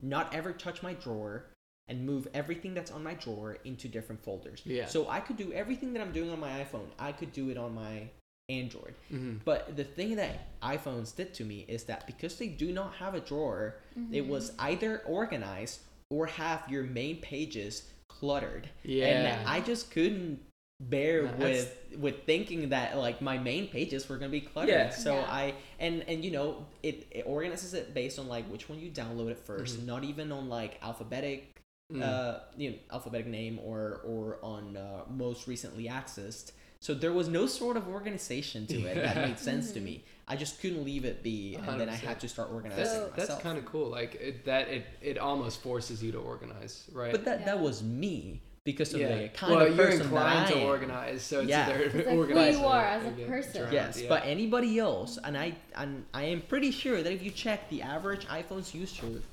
not ever touch my drawer and move everything that's on my drawer into different folders. Yeah. So I could do everything that I'm doing on my iPhone, I could do it on my Android. Mhm. But the thing that iPhones did to me is that because they do not have a drawer, Mm-hmm. it was either organized or have your main pages cluttered. Yeah. And I just couldn't bear No, that's- with with thinking that like my main pages were gonna be cluttered. Yeah. So Yeah. I and and you know it, it organizes it based on like which one you download at 1st Mhm. not even on like alphabetic Mm. uh you know alphabetic name or or on uh, most recently accessed. So there was no sort of organization to it that made sense to me. Mm-hmm. I just couldn't leave it be, and then I had to start organizing That's, So- that's kind of cool. Like it, that, it it almost forces you to organize, right? But that that was me because of yeah. the kind well, of you're person inclined that I to am. organize, so it's Yeah. either It's like who you are as a person. drowned, Yes, yeah. but anybody else, and I and I am pretty sure that if you check the average iPhone's user,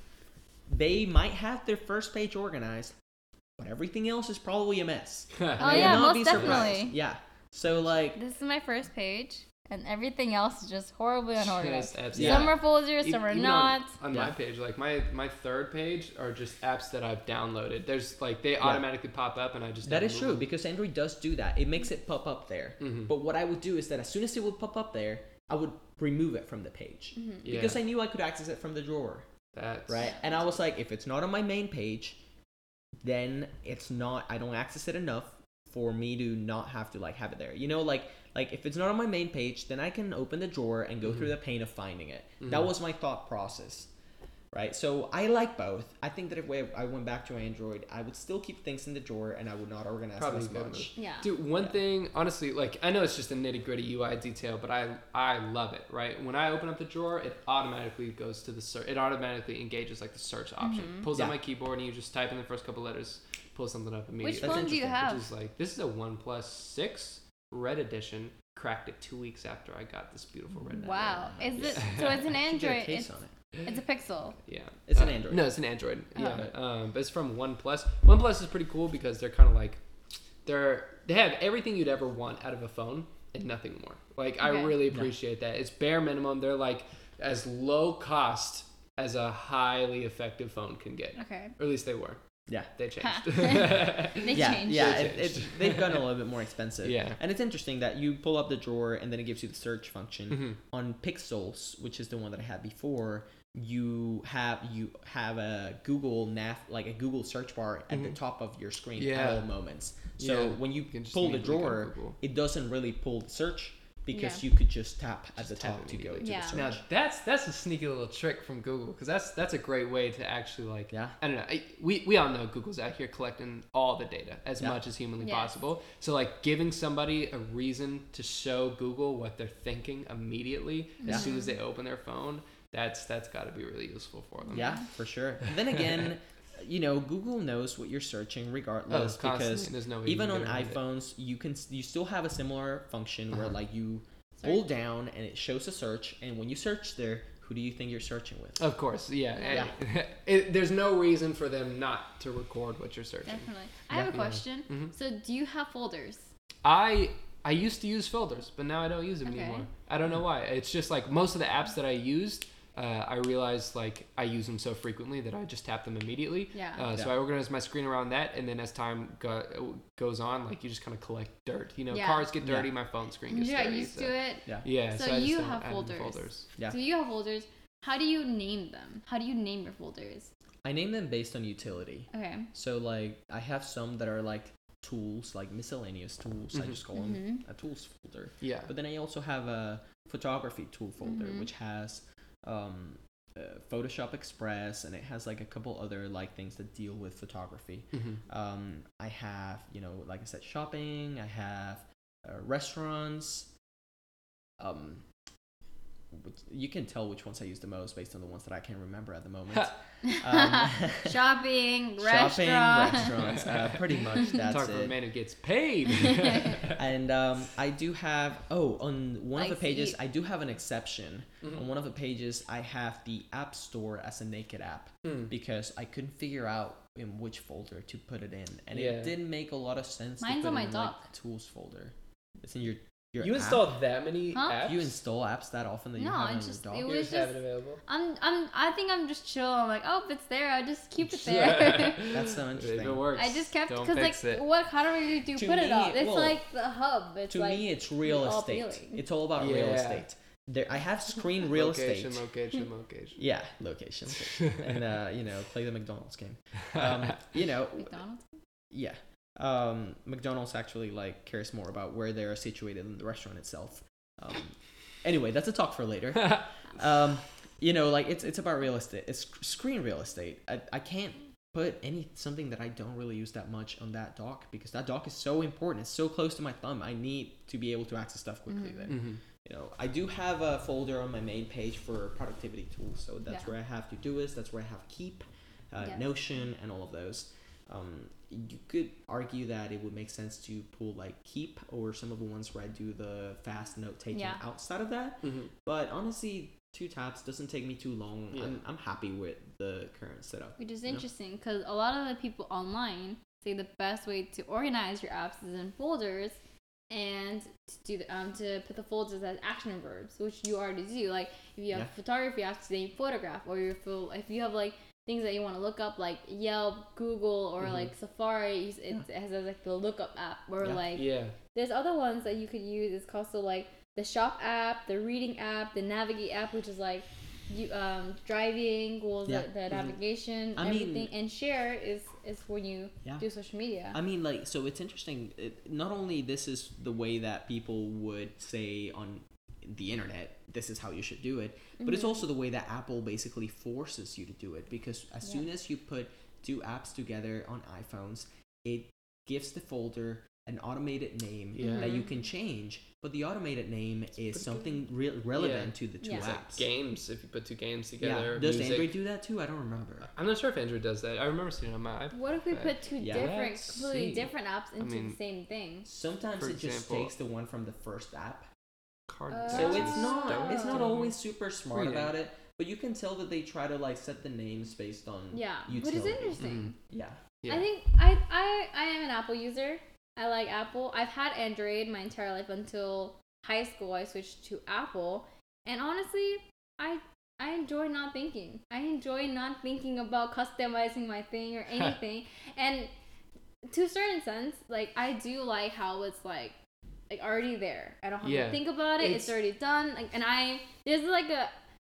they might have their first page organized, but everything else is probably a mess. Oh, I will yeah, not most be surprised. definitely. Yeah. So like, This is my first page, and everything else is just horribly unorganized. Just apps- Yeah. Some are folders, some are even not. On, on my page, like my my third page are just apps that I've downloaded. There's like they automatically pop up, and I just that never is move true them. because Android does do that. It makes it pop up there. Mhm. But what I would do is that as soon as it would pop up there, I would remove it from the page Mm-hmm. Yeah, because I knew I could access it from the drawer. that's right? And I was like, if it's not on my main page, then it's not. I don't access it enough for me to not have to like have it there. You know, like like if it's not on my main page, then I can open the drawer and go through the pain of finding it. That Mhm. was my thought process. Right, so I like both. I think that if I went back to Android, I would still keep things in the drawer and I would not organize Probably them as much. Yeah. Dude, one Yeah. thing, honestly, like I know it's just a nitty gritty UI detail, but I I love it. Right, when I open up the drawer, it automatically goes to the search. It automatically engages like the search option. Mm-hmm. Pulls out my keyboard and you just type in the first couple letters, pull something up immediately. Which That's phone do you interesting, have? Which is like this is a OnePlus Six Red Edition. Cracked it two weeks after I got this beautiful red. Wow. Is Yeah. it so? It's an Should get a Android. case It's, on it. it's a Pixel. Yeah, It's an Uh, Android. No, it's an Android. Oh. Yeah, um, but it's from OnePlus. OnePlus is pretty cool because they're kind of like they're they have everything you'd ever want out of a phone and nothing more. Like I Okay. really Yeah. appreciate that. It's bare minimum. They're like as low cost as a highly effective phone can get, Okay. or at least they were. Yeah. They changed. They yeah, changed. yeah, They it, it, changed. they've gotten a little bit more expensive. Yeah. and it's interesting that you pull up the drawer and then it gives you the search function. Mhm. On Pixels, which is the one that I had before, you have you have a Google nav like a Google search bar at the Mhm. top of your screen Yeah. at all moments. So Yeah. when you, You pull the immediately go to drawer, it doesn't really pull the search because Yeah. you could just tap at Just the tap top to go to Yeah. the search. Now that's that's a sneaky little trick from Google because that's that's a great way to actually like Yeah. I don't know I, we we all know Google's out here collecting all the data as Yeah. much as humanly Yes. possible. So like giving somebody a reason to show Google what they're thinking immediately Yeah. as soon as they open their phone, that's that's got to be really useful for them. Yeah, for sure. And then again, you know, Google knows what you're searching regardless Oh, because no even on get it. iPhones, you can you still have a similar function where Uh-huh. like you Sorry. hold down and it shows a search, and when you search there, who do you think you're searching with? Of course, yeah. Yeah. it, there's no reason for them not to record what you're searching. Definitely. I have a Yeah. question. Mhm. So, do you have folders? I I used to use folders, but now I don't use them Okay. anymore. I don't know why. It's just like most of the apps that I used, uh, I realized like I use them so frequently that I just tap them immediately. Yeah. Uh, So Yeah. I organize my screen around that, and then as time go, goes on, like you just kind of collect dirt. You know, Yeah. cars get Yeah. dirty, my phone screen You gets got dirty. used so- to it. Yeah. Yeah. So I just you have add them to folders. Yeah. So you have folders. How do you name them? How do you name your folders? I name them based on utility. Okay. So like I have some that are like tools, like miscellaneous tools. I Mhm. just call them a tools folder. Yeah. But then I also have a photography tool folder, Mhm. which has um, uh, Photoshop Express, and it has like a couple other like things that deal with photography. Mhm. Um, I have, you know, like I said, shopping. I have uh, restaurants. Um, you can tell which ones I use the most based on the ones that I can remember at the moment. Um, Shopping, Shopping, restaurant. restaurants. Uh, pretty much that's Talk about a man who gets paid. And um, I do have. Oh, on one of the pages, see. I do have an exception. Mhm. On one of the pages, I have the App Store as a naked app Hmm. because I couldn't figure out in which folder to put it in, and Yeah. it didn't make a lot of sense. Mine's to put on it my in, like, dock. tools folder. It's in your your. You app. install that many Huh? apps? You install apps that often that you No, have I on just- your it dock. was You just have it available. I'm, I'm, I think I'm just chill. I'm like, oh, if it's there, I just keep it there. That's so If interesting. it works, I just kept because like, it. what How do you To put it me, on? It's well, like the hub. It's to like me, it's real estate. appealing. It's all about real estate. There, I have screen real location, estate. location, location. Yeah, location, and uh, you know, play the McDonald's game. Um, you know, McDonald's. yeah. Um, McDonald's actually like cares more about where they're situated than the restaurant itself. Um, anyway, that's a talk for later. Um, you know, like it's it's about real estate. It's screen real estate. I, I can't put any something that I don't really use that much on that dock because that dock is so important. It's so close to my thumb. I need to be able to access stuff quickly Mhm. there. Mm-hmm. You know, I do have a folder on my main page for productivity tools, so that's Yeah. where I have to do is. That's where I have Keep, uh, Yes. Notion, and all of those. Um, you could argue that it would make sense to pull like Keep or some of the ones where I do the fast note taking Yeah. outside of that. Mm-hmm. But honestly, two taps doesn't take me too long. Yeah. I'm, I'm happy with the current setup. Which is interesting because a lot of the people online say the best way to organize your apps is in folders and to do the, um to put the folders as action verbs, which you already do. Like if you have Yeah. photography apps, then you photograph, or you feel if you have like things that you want to look up like Yelp, Google, or Mhm. like Safari, it, it has like the lookup app, or Yeah. like Yeah. there's other ones that you could use. It's also like the shop app, the reading app, the navigate app, which is like you um driving, well Yeah. the, the Mhm. navigation, I mean- everything, and share is is when you Yeah. do social media. I mean, like, so it's interesting. It, not only this is the way that people would say on the internet, this is how you should do it, but it's Mhm. also the way that Apple basically forces you to do it. Because as Yeah. soon as you put two apps together on iPhones, it gives the folder an automated name Yeah. that you Mhm. can change. But the automated name is something re- relevant to the two Yeah. Apps. like games if you put two games yeah. together. Does music. Android do that too? I don't remember. I'm not sure if Android does that. I remember seeing it on my iPhone. what if we put two Yeah. different, Let's completely see. different apps into mean- the same thing? Sometimes For it just example- takes the one from the first app. Card Uh, So it's That's not it's not always super smart Reading. about it, but you can tell that they try to like set the names based on Yeah, utility. which is interesting. Yeah. Yeah. I think I, I I am an Apple user. I like Apple. I've had Android my entire life until high school. I switched to Apple, and honestly, I I enjoy not thinking. I enjoy not thinking about customizing my thing or anything. and to a certain sense, like I do like how it's like like already there. I don't have Yeah. to think about it. It's, It's- already done. Like, and I there's like a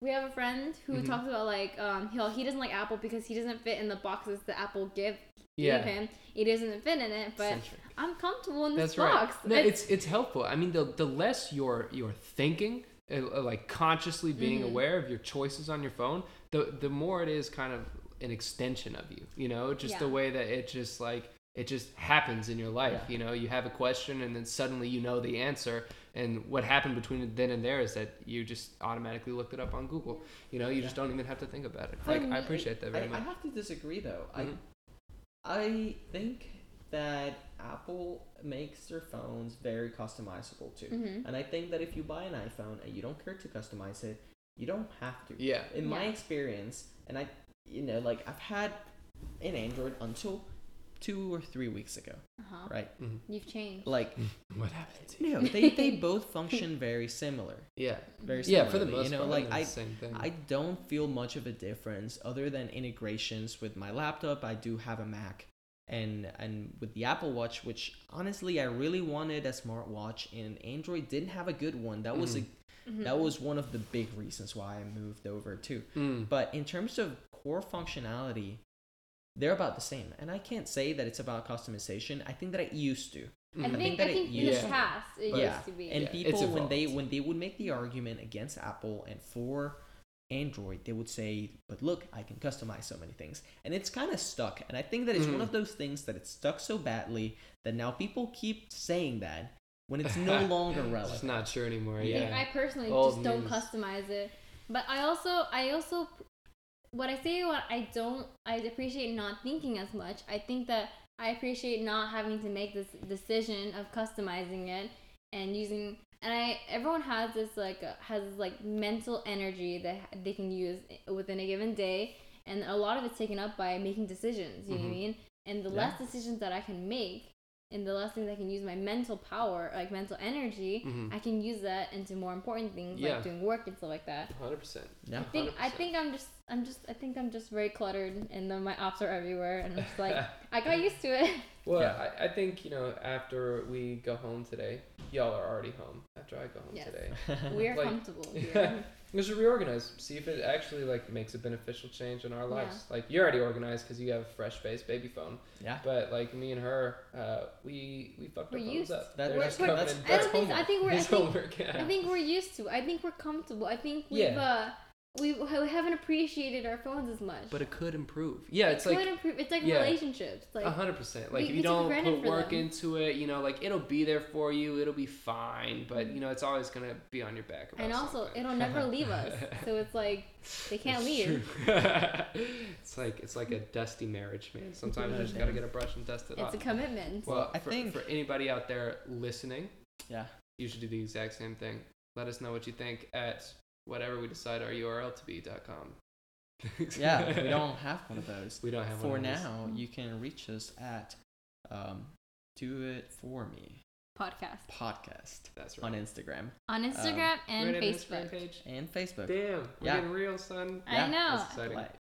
we have a friend who Mhm. talks about like um he he doesn't like Apple because he doesn't fit in the boxes that Apple give yeah. gave him. It doesn't fit in it, but Centric. I'm comfortable in this That's right. box. No, it's it's helpful. I mean, the the less you're you're thinking, uh, uh, like consciously being Mhm. aware of your choices on your phone, the the more it is kind of an extension of you. You know, just the way that it just like it just happens in your life. Yeah. You know, you have a question and then suddenly you know the answer. And what happened between then and there is that you just automatically looked it up on Google. You know, you just don't even have to think about it. For Like me- I appreciate that very I much. I have to disagree though. Mhm. I I think that Apple makes their phones very customizable too. Mhm. And I think that if you buy an iPhone and you don't care to customize it, you don't have to. Yeah. In my experience, and I you know, like I've had an Android until two or three weeks ago. Uh-huh. Right? You've changed. Like What happened? To you know, they, they both function very similar. Yeah. Very similar. Yeah, for the most you know, part, like I the same thing. I don't feel much of a difference other than integrations with my laptop. I do have a Mac and and with the Apple Watch, which honestly I really wanted a smartwatch and Android didn't have a good one. That was a Mhm. that was one of the big reasons why I moved over too. Mm. But in terms of core functionality, they're about the same. And I can't say that it's about customization. I think that it used to. I Mhm. think think I that it think in used the to- past it But- used to be. And Yeah, it's people when they when they would make the argument against Apple and for Android, they would say, "But look, I can customize so many things," and it's kind of stuck. And I think that it's one Mhm. of those things that it's stuck so badly that now people keep saying that when it's no longer relevant. It's not true anymore. I think Yeah. I personally Old just don't news. customize it. But I also I also what I say what I don't I appreciate not thinking as much. I think that I appreciate not having to make this decision of customizing it and using and I everyone has this like uh, has this like mental energy that they can use within a given day and a lot of it's taken up by making decisions, you know what I Mhm. mean? And the Yeah. less decisions that I can make and the less things I can use my mental power, like mental energy, Mhm. I can use that into more important things Yeah. like doing work and stuff like that. Hundred percent. Yeah. I think I 100%. think I'm just I'm just I think I'm just very cluttered and then my ops are everywhere and I'm just like I got used to it. Well, Yeah. I, I think you know after we go home today, y'all are already home after I go home Yes. today. We're Like- comfortable Yeah. here. We should reorganize. See if it actually like makes a beneficial change in our Yeah. lives. Like you're already organized because you have a fresh face baby phone. yeah. But like me and her, uh, we we fucked We're our phones used. up. That- They're that's- just coming that's- in- I don't think I think we're I It's think, homework. Yeah. I think we're used to. I think we're comfortable. I think we've Yeah. uh we, we haven't appreciated our phones as much. But it could improve. Yeah, it's It like could improve. It's like yeah. relationships. Like A hundred percent. Like we- if you don't put work them. into it, you know, like it'll be there for you. It'll be fine, but mm-hmm. you know, it's always gonna be on your back. About and also something. it'll never leave us. So it's like they can't It's leave. it's like it's like a dusty marriage, man. Sometimes you just gotta get a brush and dust it It's off. a commitment. well, I for, think- for anybody out there listening, Yeah. you should do the exact same thing. Let us know what you think at whatever we decide our URL to be.com. Yeah, we don't have one of those. We don't have For one of those. now, you can reach us at um, Do It For Me Podcast podcast That's right. on. Instagram on Instagram and Right Facebook. Instagram page. and Facebook. Damn, we're Yeah. getting real, son. I Yeah, know. That's exciting. Like,